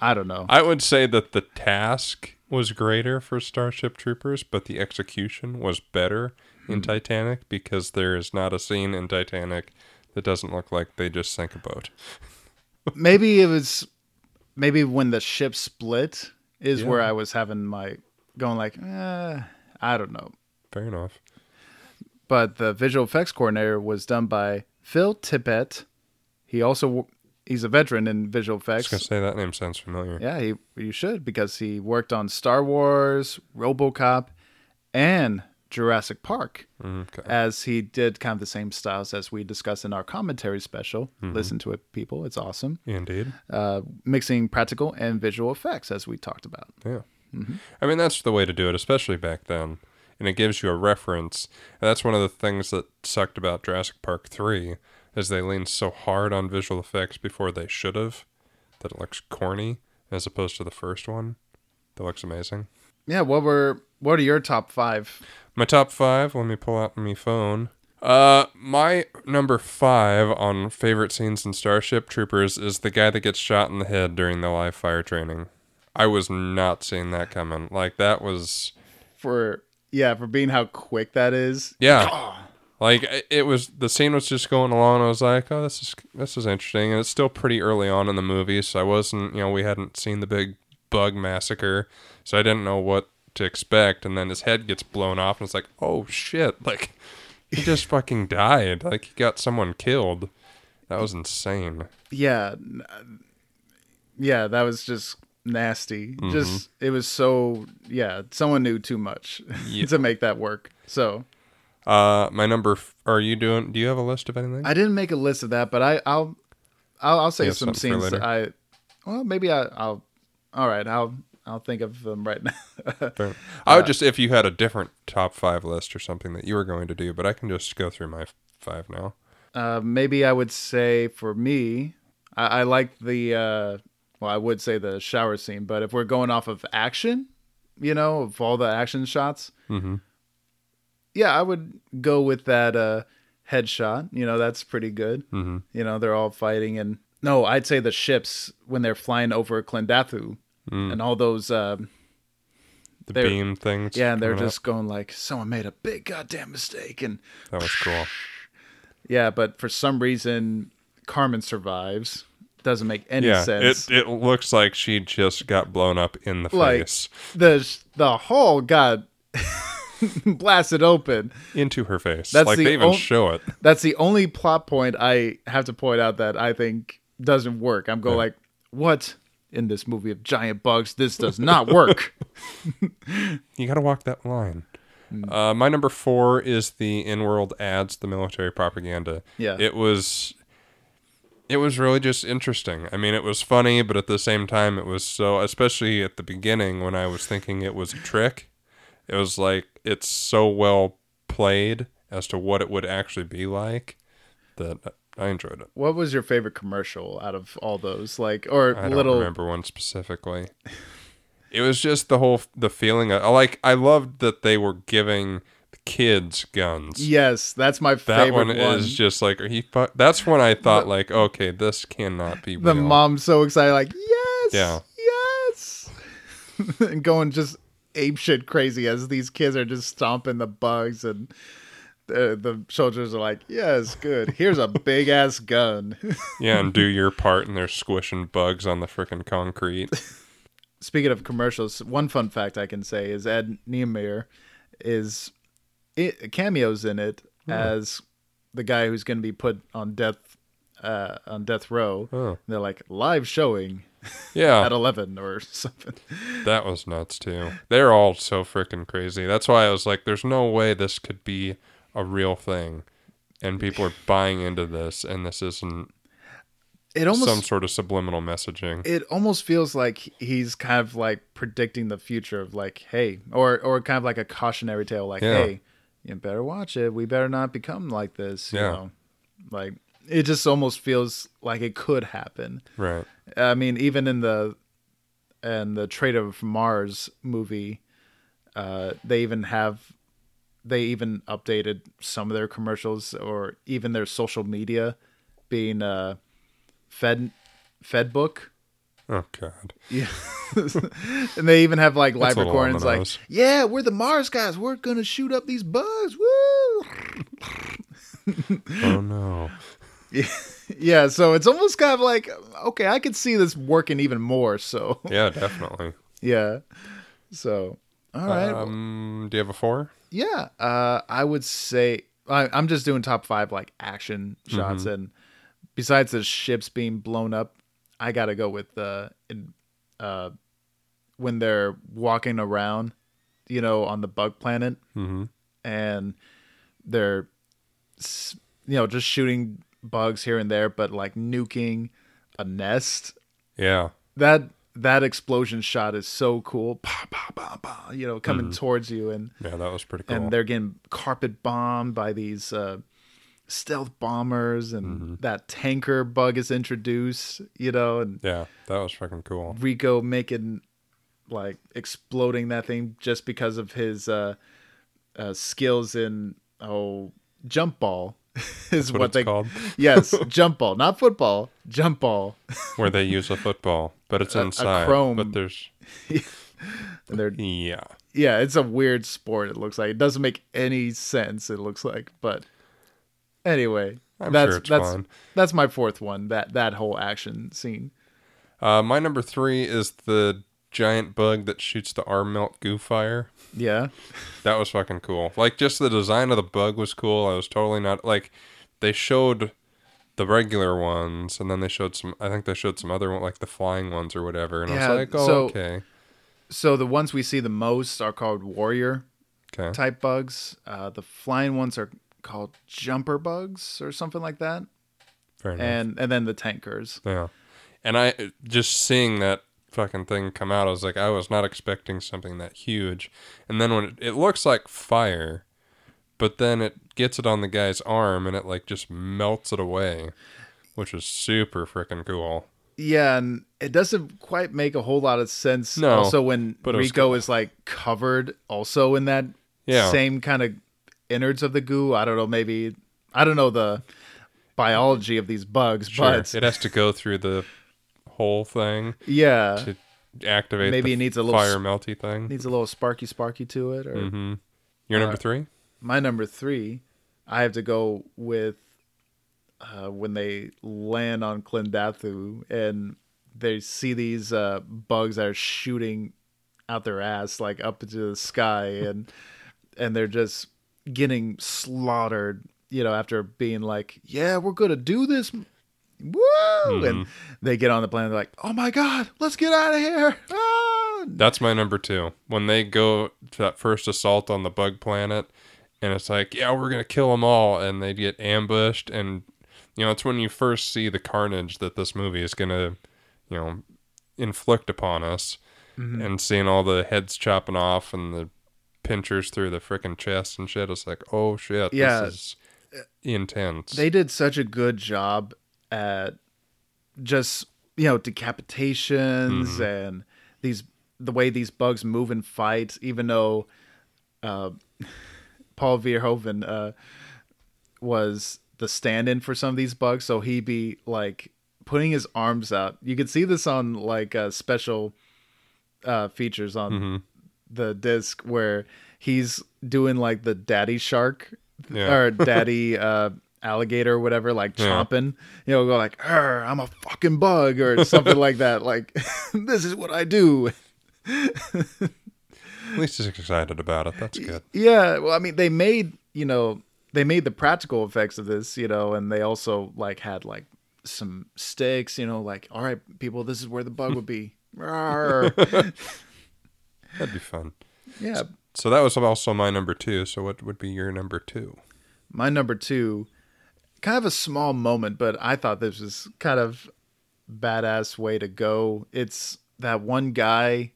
I don't know. I would say that the task was greater for Starship Troopers, but the execution was better in Titanic because there is not a scene in Titanic that doesn't look like they just sank a boat. maybe it was maybe when the ship split is Yeah. where I was having my going like eh, I don't know. Fair enough. But the visual effects coordinator was done by Phil Tippett. He also he's a veteran in visual effects. I was gonna say that name sounds familiar. Yeah, he you should because he worked on Star Wars, RoboCop, and Jurassic Park. Mm, okay. As he did kind of the same styles as we discussed in our commentary special. Mm-hmm. Listen to it, people. It's awesome. Indeed. Uh, mixing practical and visual effects, as we talked about. Yeah. I mean, that's the way to do it, especially back then. And it gives you a reference. And that's one of the things that sucked about Jurassic Park 3 is they leaned so hard on visual effects before they should have that it looks corny as opposed to the first one that looks amazing. Yeah, what were what are your top five? My top five, let me pull out my phone. Uh, my number five on favorite scenes in Starship Troopers is the guy that gets shot in the head during the live fire training. I was not seeing that coming. Like that was, For yeah, for being how quick that is. yeah. Like it- was, the scene was just going along. And I was like, oh, this is this is interesting, and it's still pretty early on in the movie, so I wasn't, you know, we hadn't seen the big bug massacre, so I didn't know what to expect. And then his head gets blown off, and it's like, oh shit, like he just fucking died. Like he got someone killed. That was insane. Yeah, yeah, that was just nasty. Mm-hmm. Just it was so yeah. Someone knew too much Yeah. to make that work. So Uh, my number. F- are you doing? Do you have a list of anything? I didn't make a list of that, but I I'll I'll, I'll say some scenes that? I well maybe I, I'll all right I'll I'll think of them right now. Fair. I would just if you had a different top five list or something that you were going to do, but I can just go through my five now. Uh, maybe I would say for me, I, I like the uh, well, I would say the shower scene, but if we're going off of action, you know, of all the action shots, Mm-hmm. Yeah, I would go with that uh, headshot. You know, that's pretty good. Mm-hmm. You know, they're all fighting, and no, I'd say the ships when they're flying over Klendathu Mm. and all those. Uh, The beam things. yeah, and they're coming up. just going like, someone made a big goddamn mistake, and that was cool. yeah, but for some reason, Carmen survives. Doesn't make any yeah, sense. it it looks like she just got blown up in the Like- face the the hole got blasted open. into her face. That's like the they even on- show it. That's the only plot point I have to point out that I think doesn't work. I'm going like, what in this movie of giant bugs? This does not work. You got to walk that line. Hmm. Uh, my number four is the in-world ads, the military propaganda. Yeah. it was. It was really just interesting. I mean, it was funny, but at the same time, it was so. Especially at the beginning, when I was thinking it was a trick, it was like it's so well played as to what it would actually be like that I enjoyed it. what was your favorite commercial out of all those? Like, or I don't little remember one specifically. It was just the whole the feeling. Of, like I loved that they were giving kids guns. Yes, that's my that favorite one, one. is just like he. Fu-? That's when I thought like, okay, this cannot be the real. mom's so excited, like, yes, Yeah. yes, and going just ape shit crazy as these kids are just stomping the bugs and. The, the soldiers are like, yes, good. Here's a big ass gun. yeah, and do your part, and they're squishing bugs on the freaking concrete. Speaking of commercials, one fun fact I can say is Ed Neumeier is it, cameos in it as the guy who's going to be put on death uh, on death row. Oh. They're like live showing Yeah, at eleven or something. That was nuts too. They're all so freaking crazy. That's why I was like, "There's no way this could be a real thing," and people are buying into this, and this isn't It almost some sort of subliminal messaging. it almost feels like he's kind of like predicting the future of like, hey, or or kind of like a cautionary tale, like, Yeah. hey, you better watch it. We better not become like this. You Yeah. know, like it just almost feels like it could happen. right. I mean, even in the in the Traitor of Mars movie, uh, they even have they even updated some of their commercials or even their social media being uh, fed fed book. Oh God. Yeah. and they even have like live That's like, yeah, we're the Mars guys. We're going to shoot up these bugs. Woo! Oh no. yeah, so it's almost kind of like, okay, I could see this working even more. So, Yeah, definitely. yeah. So, all right. Um, do you have a four? Yeah, uh, I would say I, I'm just doing top five like action shots, and besides the ships being blown up, I gotta go with uh, in, uh, when they're walking around, you know, on the bug planet, Mm-hmm. and they're, you know, just shooting bugs here and there, but like nuking a nest. Yeah. That that explosion shot is so cool. Pa, pa, pa, pa, you know, coming towards you, and Yeah, that was pretty cool. and they're getting carpet bombed by these uh, stealth bombers, and Mm-hmm. that tanker bug is introduced. You know, and yeah, that was fucking cool. Rico making like exploding that thing just because of his uh, uh, skills in oh jump ball is what, what, they called. yes jump ball not football jump ball Where they use a football, but it's A- a inside. chrome- But there's and they're yeah. yeah it's a weird sport it looks like it doesn't make any sense it looks like but anyway I'm that's sure that's fun. that's my fourth one that that whole action scene Uh, my number three is the giant bug that shoots the arm melt goo fire. yeah That was fucking cool. Like just the design of the bug was cool. I was totally not like they showed the regular ones and then they showed some I think they showed some other one like the flying ones or whatever and I was like, "Oh, so- okay." so the ones we see the most are called warrior Okay. type bugs. Uh, the flying ones are called jumper bugs or something like that, Fair enough. and and then the tankers. Yeah. And I just seeing that fucking thing come out, I was like, I was not expecting something that huge. And then when it, it looks like fire, but then it gets it on the guy's arm and it like just melts it away, which is super freaking cool. Yeah, and it doesn't quite make a whole lot of sense. No, also when but it was Rico is like covered also in that Yeah. same kind of innards of the goo. I don't know, maybe I don't know the biology of these bugs, Sure. but It has to go through the whole thing yeah, to activate Maybe it needs a little fire sp- melty thing. needs a little sparky sparky to it. Or Mm-hmm. Your number Uh, three? my number three, I have to go with uh, when they land on Klendathu and they see these uh, bugs that are shooting out their ass like up into the sky and and they're just getting slaughtered. You know, after being like, "Yeah, we're gonna do this." Woo! And they get on the plane. They're like, "Oh my god, let's get out of here!" Ah! That's my number two. When they go to that first assault on the bug planet, and it's like, yeah, we're gonna kill them all, and they get ambushed, and you know, it's when you first see the carnage that this movie is gonna, you know, inflict upon us, and seeing all the heads chopping off and the pinchers through the freaking chest and shit. It's like, oh shit, Yeah. this is intense. they did such a good job at just you know decapitations and these the way these bugs move and fight even though uh paul verhoeven uh was the stand-in for some of these bugs. So he'd be like putting his arms out you could see this on like uh special uh features on the disc where he's doing like the daddy shark Yeah. or daddy uh alligator or whatever like Yeah. chomping you know go like "Arr, i'm a fucking bug or something like that like this is what i do At least he's excited about it. That's good. yeah well i mean they made you know they made the practical effects of this you know and they also like had like some sticks you know like all right people this is where the bug would be That'd be fun. yeah So that was also my number two. So what would be your number two? my number two kind of a small moment but i thought this was kind of badass way to go. It's that one guy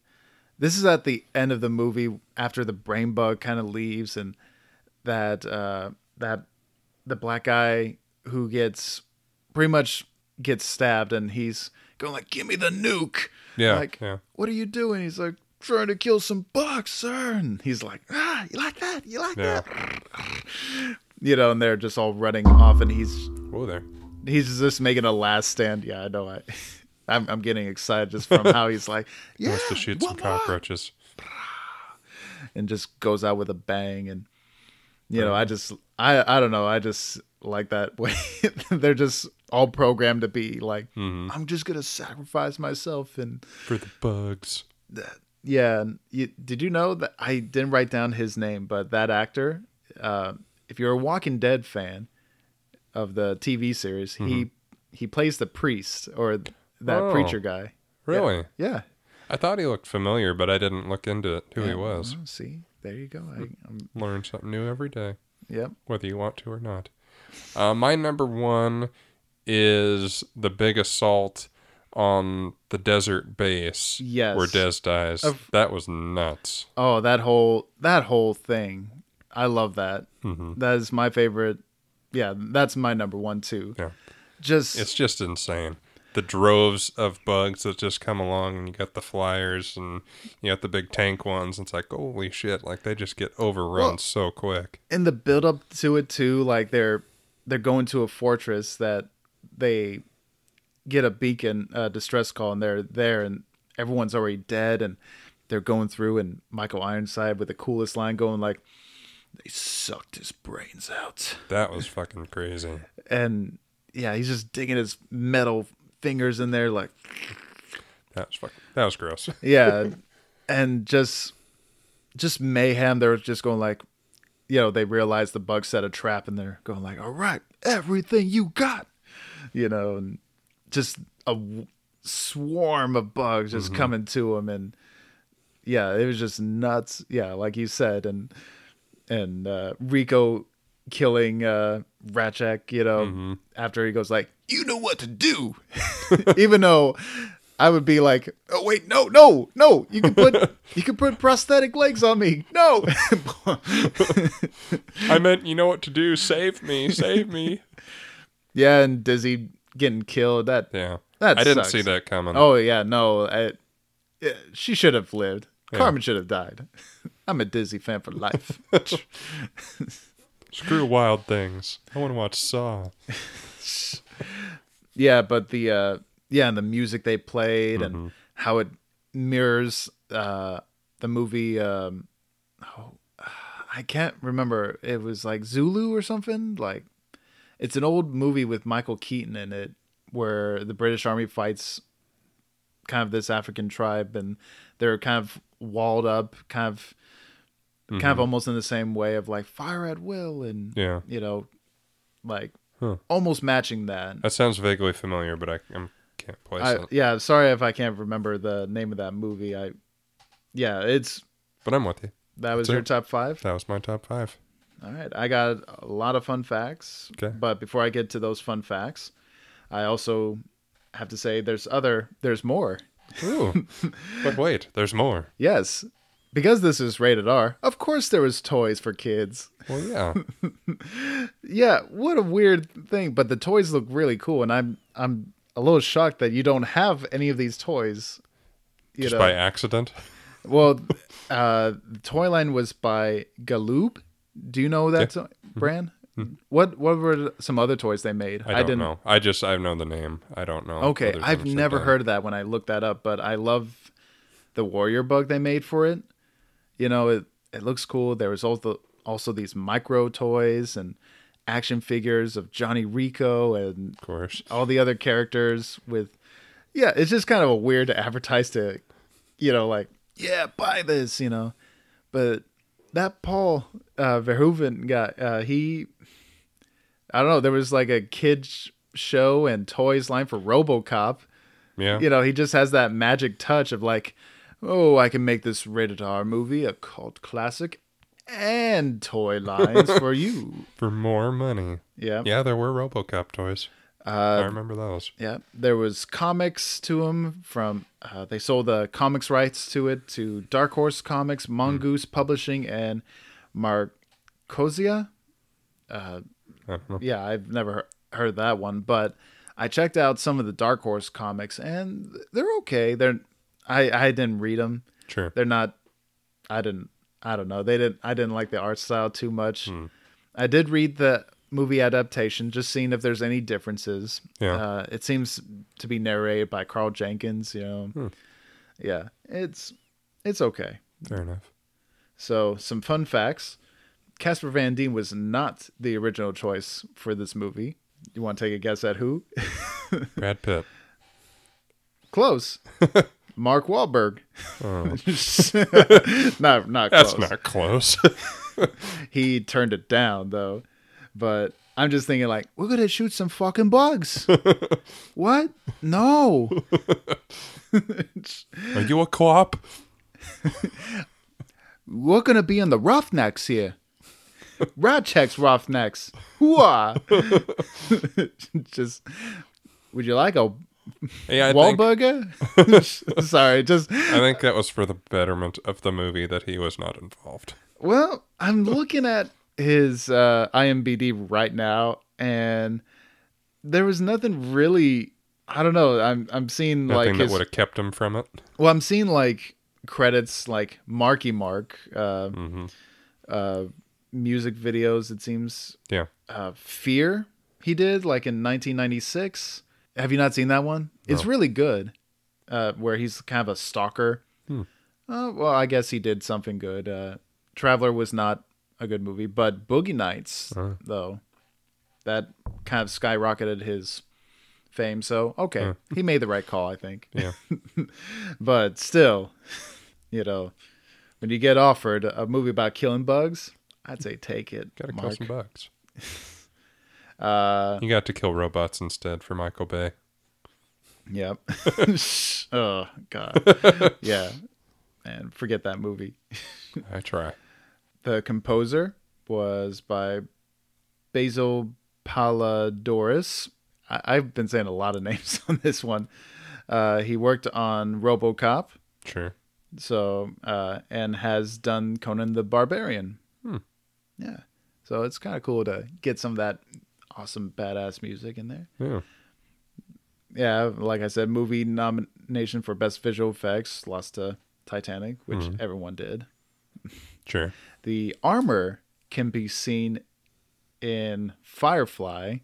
this is at the end of the movie after the brain bug kind of leaves and that uh that the black guy who gets pretty much gets stabbed and he's going like give me the nuke. Yeah, like yeah. what are you doing? He's like trying to kill some bugs sir. And he's like ah you like that? You like Yeah. that you know and they're just all running off and he's Whoa there. he's just making a last stand yeah i know i i'm, I'm getting excited just from how he's like He yeah wants to shoot some more," cockroaches. and just goes out with a bang and you know i just i i don't know i just like that way they're just all programmed to be like Mm-hmm. i'm just gonna sacrifice myself and For the bugs. that yeah you, did you know that i didn't write down his name but that actor uh, if you're a walking dead fan of the tv series he he plays the priest or that Mm-hmm. Oh. preacher guy Really? yeah I thought he looked familiar, but I didn't look into it, who he was. see there you go I, I'm, Learn something new every day, yep whether you want to or not. Uh, my number one is the big assault on the desert base Yes. where Des dies. Of- that was nuts. Oh, that whole that whole thing. I love that. Mhm. That is my favorite. Yeah, that's my number one too. Yeah. Just It's just insane. The droves of bugs that just come along, and you got the flyers, and you got the big tank ones. It's like, holy shit! Like they just get overrun Well- so quick. And the build up to it too, like they're they're going to a fortress that they get a beacon uh, distress call and they're there and everyone's already dead and they're going through and Michael Ironside with the coolest line going like they sucked his brains out. That was fucking crazy. And yeah, he's just digging his metal fingers in there like That was fucking. That was gross. yeah and just just mayhem they're just going like you know they realize the bug set a trap and they're going like all right everything you got you know and just a swarm of bugs just mm-hmm. coming to him and yeah it was just nuts yeah like you said and and uh rico killing uh Rasczak you know after he goes like you know what to do even though I would be like, "Oh wait, no, no, no! You can put you can put prosthetic legs on me. No." I meant, you know what to do. Save me, save me. yeah, and Dizzy getting killed. That Yeah, That I didn't sucks. see that coming. oh yeah, no, I, yeah, she should have lived. Yeah. Carmen should have died. I'm a Dizzy fan for life. Screw wild things. I want to watch Saw. yeah, but the uh, yeah, and the music they played and how it mirrors uh, the movie. Um, oh, I can't remember. It was like Zulu or something. Like it's an old movie with Michael Keaton in it, where the British Army fights kind of this African tribe, and they're kind of walled up, kind of. Kind of mm-hmm. almost in the same way of like fire at will, and Yeah. you know, like Huh. almost matching that. That sounds vaguely familiar, but I I'm, can't place I, it. yeah, sorry if I can't remember the name of that movie. I, yeah, it's But I'm with you. that was That's your it. top five. That was my top five. All right, I got a lot of fun facts. Okay. But before I get to those fun facts, I also have to say there's other, there's more. Ooh. but wait, there's more. Yes, because this is rated R. Of course, there was toys for kids. Well, yeah. Yeah, what a weird thing. But the toys look really cool, and I'm I'm a little shocked that you don't have any of these toys. You Just know? by accident. Well, uh, the toy line was by Galoob. Do you know that to- brand? What What were some other toys they made? Mm-hmm. I don't know. I just I know the name. I don't know. Okay, I've never heard of that when I looked that up, but I love the warrior bug they made for it. You know, it it looks cool. There was also also these micro toys and action figures of Johnny Rico and Of course. all the other characters with yeah it's just kind of a weird to advertise to you know like yeah buy this you know but that paul uh verhoeven guy uh he i don't know there was like a kids show and toys line for robocop Yeah. you know he just has that magic touch of like oh i can make this rated r movie a cult classic and toy lines for you For more money. yeah Yeah, there were RoboCop toys. I uh remember those. Yeah, there was comics to them from. Uh, they sold the comics rights to it to Dark Horse Comics, Mongoose Publishing, and Markosia. I. Yeah, I've never he- heard that one, but I checked out some of the Dark Horse comics, and they're okay. They're I I didn't read them. Sure. They're not. I didn't. I don't know. They didn't. I didn't like the art style too much. I did read the movie adaptation, just seeing if there's any differences. Yeah. Uh, it seems to be narrated by Carl Jenkins. You know. Yeah, it's it's okay. Fair enough. So some fun facts: Casper Van Dien was not the original choice for this movie. You want to take a guess at who? Brad Pitt. Close. Mark Wahlberg. Oh. not not That's close. not close. he turned it down though. But I'm just thinking like, we're gonna shoot some fucking bugs. what? No. Are you a co-op? we're gonna be in the Roughnecks here. Rasczak's Roughnecks. Hooah! just would you like a Yeah, I think, Sorry, just I think that was for the betterment of the movie that he was not involved. well, I'm looking at his uh, IMBD right now, and there was nothing really. I don't know. I'm I'm seeing Nothing like that his, would have kept him from it. well, I'm seeing like credits like Marky Mark, uh, hmm uh, music videos. It seems Yeah. uh, Fear he did like in 1996. Have you not seen that one? It's really good. Uh, where he's kind of a stalker. Hmm. Uh, well, I guess he did something good. Uh, Traveler was not a good movie, but Boogie Nights Uh. though, that kind of skyrocketed his fame. So okay, he made the right call, I think. Yeah. But still, you know, when you get offered a movie about killing bugs, I'd say take it. Gotta kill Mark. some bugs. Uh, You got to kill robots instead for Michael Bay. Yep. oh God. yeah. Man, forget that movie. I try. The composer was by Basil Poledouris. I- I've been saying a lot of names on this one. Uh, he worked on RoboCop, Sure. so uh, and has done Conan the Barbarian. Hmm. Yeah. So it's kind of cool to get some of that awesome badass music in there. Yeah. yeah, like I said, movie nomination for best visual effects lost to Titanic, which Mhm. everyone did. Sure. The armor can be seen in Firefly.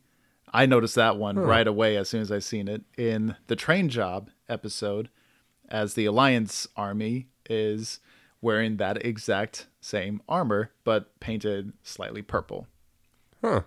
I noticed that one Huh. right away as soon as I seen it in the train job episode, as the Alliance army is wearing that exact same armor but painted slightly purple. Huh.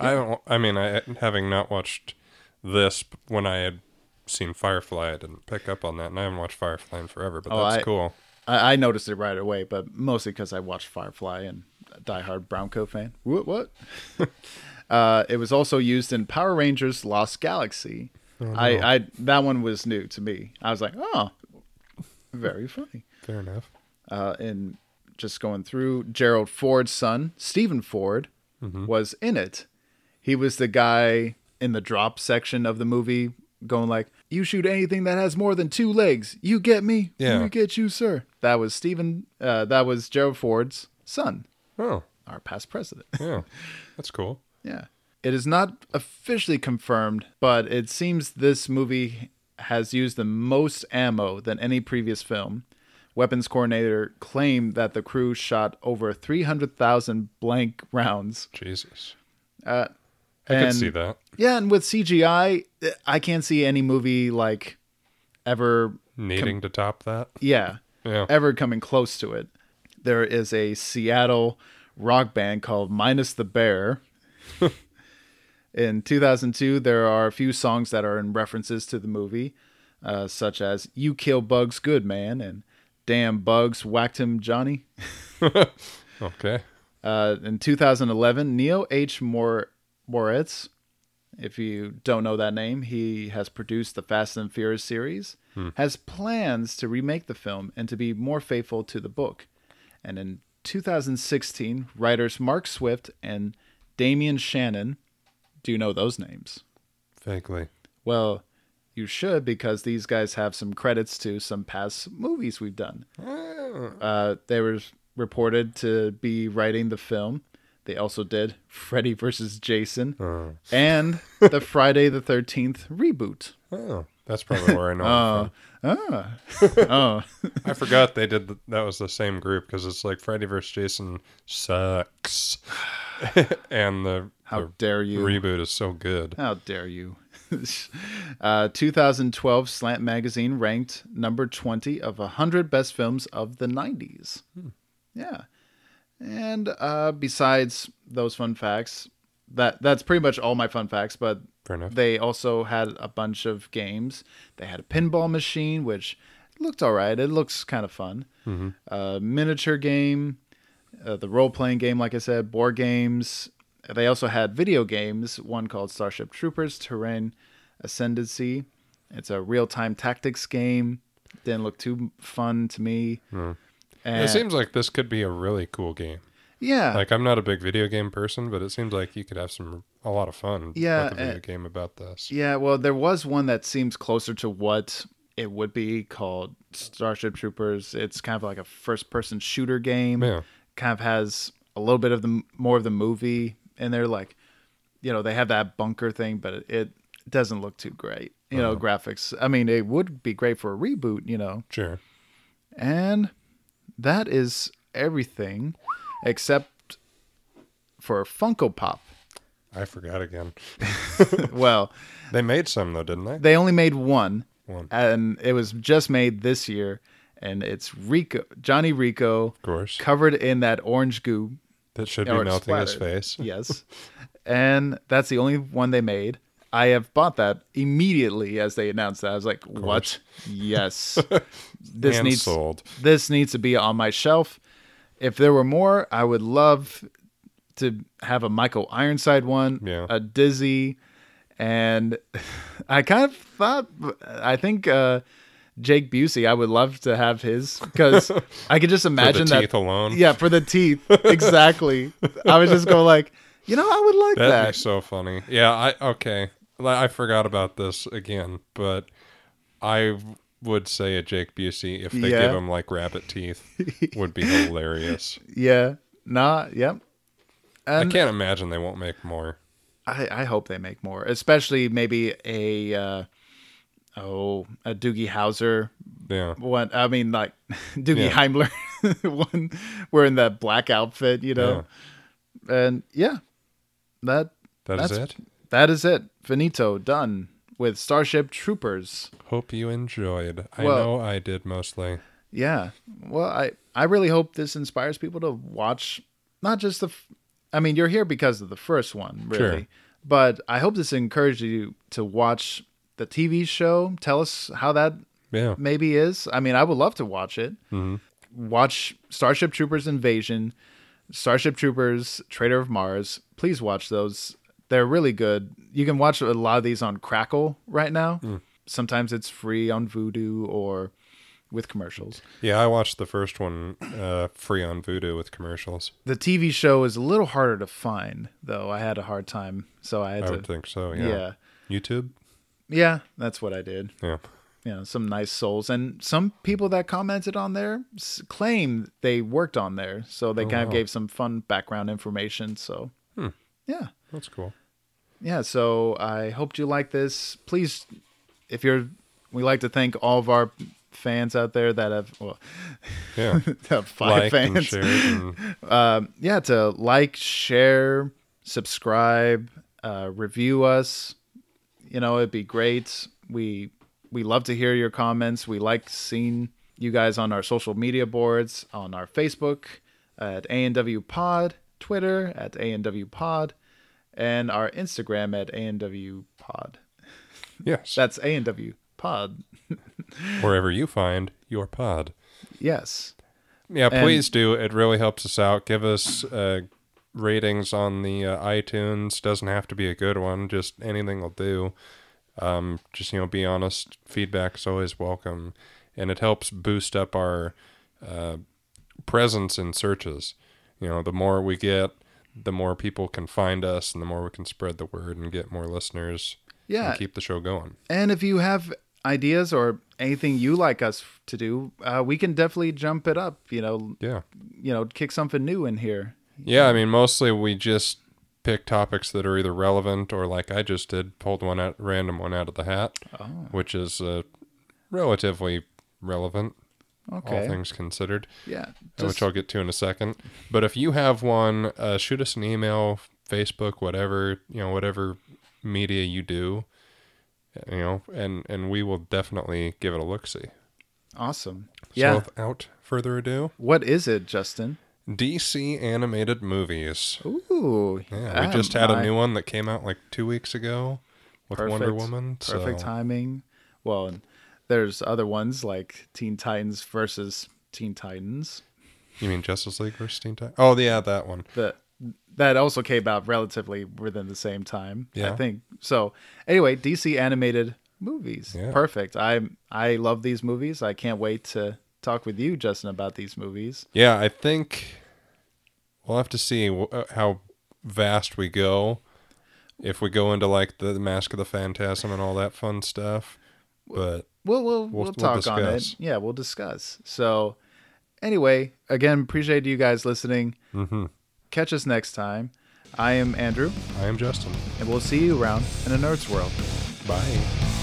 I don't. I mean, I having not watched this when I had seen Firefly, I didn't pick up on that, and I haven't watched Firefly in forever. But Oh, that's I- cool. I, I noticed it right away, but mostly because I watched Firefly and a diehard Brown coat fan. What? What? uh, it was also used in Power Rangers: Lost Galaxy. Oh, no. I, I that one was new to me. I was like, oh, very funny. Fair enough. Uh, and just going through, Gerald Ford's son, Stephen Ford, Mhm. was in it. He was the guy in the drop section of the movie, going like, "You shoot anything that has more than two legs, you get me, Yeah. we get you, sir." That was Stephen. Uh, that was Gerald Ford's son, Oh, our past president. yeah. That's cool. Yeah. It is not officially confirmed, but it seems this movie has used the most ammo than any previous film. Weapons coordinator claimed that the crew shot over 300,000 blank rounds. Jesus. Uh, I and- could see that. Yeah, and with CGI, I can't see any movie like ever, Needing to top that. yeah, Yeah. ever coming close to it. There is a Seattle rock band called Minus the Bear. in 2002, there are a few songs that are in references to the movie, uh, such as You Kill Bugs Good Man and Damn Bugs Whacked Him Johnny. Okay. Uh, in 2011, Neal H. Mor- Moritz, if you don't know that name, he has produced the Fast and Furious series, has plans to remake the film and to be more faithful to the book. And in 2016, writers Mark Swift and Damian Shannon, do you know those names? Vaguely. Well, you should because these guys have some credits to some past movies we've done. Ah, Uh, they were reported to be writing the film. They also did Freddy vs. Jason Oh. and the Friday the 13th reboot. Oh. That's probably where I know Uh, ah, oh. I forgot they did th- that was the same group because it's like Freddy vs. Jason sucks, and the, how the dare you? reboot is so good. How dare you? uh, 2012 Slant Magazine ranked number 20 of 100 best films of the 90s. Yeah. And uh, besides those fun facts, that that's pretty much all my fun facts, but they also had a bunch of games. They had a pinball machine, which looked all right. It looks kind of fun. hmm A miniature game, uh, the role playing game, like I said, board games. They also had video games, one called Starship Troopers Terran Ascendancy. It's a real time tactics game. Didn't look too fun to me. Hmm. And It seems like this could be a really cool game. Yeah. Like I'm not a big video game person, but it seems like you could have some a lot of fun Yeah, with a video uh, game about this. Yeah, well, there was one that seems closer to what it would be called Starship Troopers. It's kind of like a first-person shooter game. Yeah. Kind of has a little bit of the more of the movie, and they're like, you know, they have that bunker thing, but it, it doesn't look too great. You know, graphics. I mean, it would be great for a reboot. You know, Sure. and that is everything except for Funko Pop. I forgot again. well, They made some though, didn't they? they only made one. One. and it was just made this year and it's rico johnny rico Of course. covered in that orange goo That should be melting his face. yes and that's the only one they made i have bought that immediately as they announced that i was like what yes this and needs sold. this needs to be on my shelf if there were more i would love to have a michael ironside one Yeah. a dizzy and i kind of thought i think uh jake busey i would love to have his because i could just imagine that teeth alone. yeah for the teeth exactly i would just go like you know i would like That'd that be so funny. Yeah, I okay. I forgot about this again, but I would say a Jake Busey if they Yeah. give him like rabbit teeth would be hilarious. yeah nah yep I can't imagine they won't make more. I, I hope they make more, especially maybe a uh, oh a Doogie Howser Yeah. one. I mean, like Doogie Yeah. Himmler one. We're in that black outfit, you know, and yeah, that That is it. that is it. Finito done with Starship Troopers. Hope you enjoyed. I Well- know I did mostly. Yeah. Well, I I really hope this inspires people to watch not just the. f- I mean, you're here because of the first one, really. Sure. But I hope this encourages you to watch the TV show. Tell us how that Yeah. maybe is. I mean, I would love to watch it. Mm-hmm. Watch Starship Troopers Invasion, Starship Troopers Traitor of Mars. Please watch those. They're really good. You can watch a lot of these on Crackle right now. Sometimes it's free on Vudu or with commercials. Yeah, I watched the first one uh, free on Vudu with commercials. The TV show is a little harder to find, though. I had a hard time, so I had I to. would think so. Yeah. yeah, YouTube. yeah, that's what I did. Yeah. you know some nice souls and some people that commented on there claim they worked on there so they Oh, kind of gave some fun background information so Hmm. yeah That's cool. yeah so i hoped you like this please if you're we like to thank all of our fans out there that have well Yeah. have five Liked and fans shared. And, um, yeah to like share subscribe uh, review us you know it'd be great we we love to hear your comments we like seeing you guys on our social media boards on our facebook at anw pod twitter at anw pod and our instagram at anw pod yes. that's anw pod Wherever you find your pod. yes Yeah, And- please do. It really helps us out. Give us uh, ratings on the uh, iTunes. Doesn't have to be a good one. Just anything will do. Um, just you know, be honest. Feedback is always welcome, and it helps boost up our uh, presence in searches. You know, the more we get, the more people can find us, and the more we can spread the word and get more listeners. yeah and keep the show going. And if you have ideas or anything you like us to do, uh, we can definitely jump it up. You know, Yeah. you know, kick something new in here. Yeah, I mean, mostly we just pick topics that are either relevant or, like I just did, pulled one out, random one out of the hat, Oh, which is uh, relatively relevant, all okay. things considered, Yeah. which I'll get to in a second. But if you have one, uh, shoot us an email, Facebook, whatever you know, whatever media you do, you know, and and we will definitely give it a look. See. awesome. So Yeah. without further ado, what is it, Justin? DC animated movies. Ooh. Yeah, we just had my- a new one that came out like two weeks ago with Wonder Perfect. Woman. Perfect timing. Well, and there's other ones like Teen Titans versus Teen Titans. You mean Justice League versus Teen Titans? Oh, yeah, that one. that that also came out relatively within the same time. Yeah. I think so. Anyway, DC animated movies, Yeah. perfect. I I love these movies. I can't wait to talk with you, Justin, about these movies. Yeah, I think We'll have to see uh, how vast we go. If we go into like the Mask of the Phantasm and all that fun stuff, but We'll we'll we'll, we'll talk on it. Yeah, we'll discuss. So anyway, again, appreciate you guys listening. mhm. Catch us next time. I am Andrew, I am Justin. and we'll see you around in a nerd's world. Bye.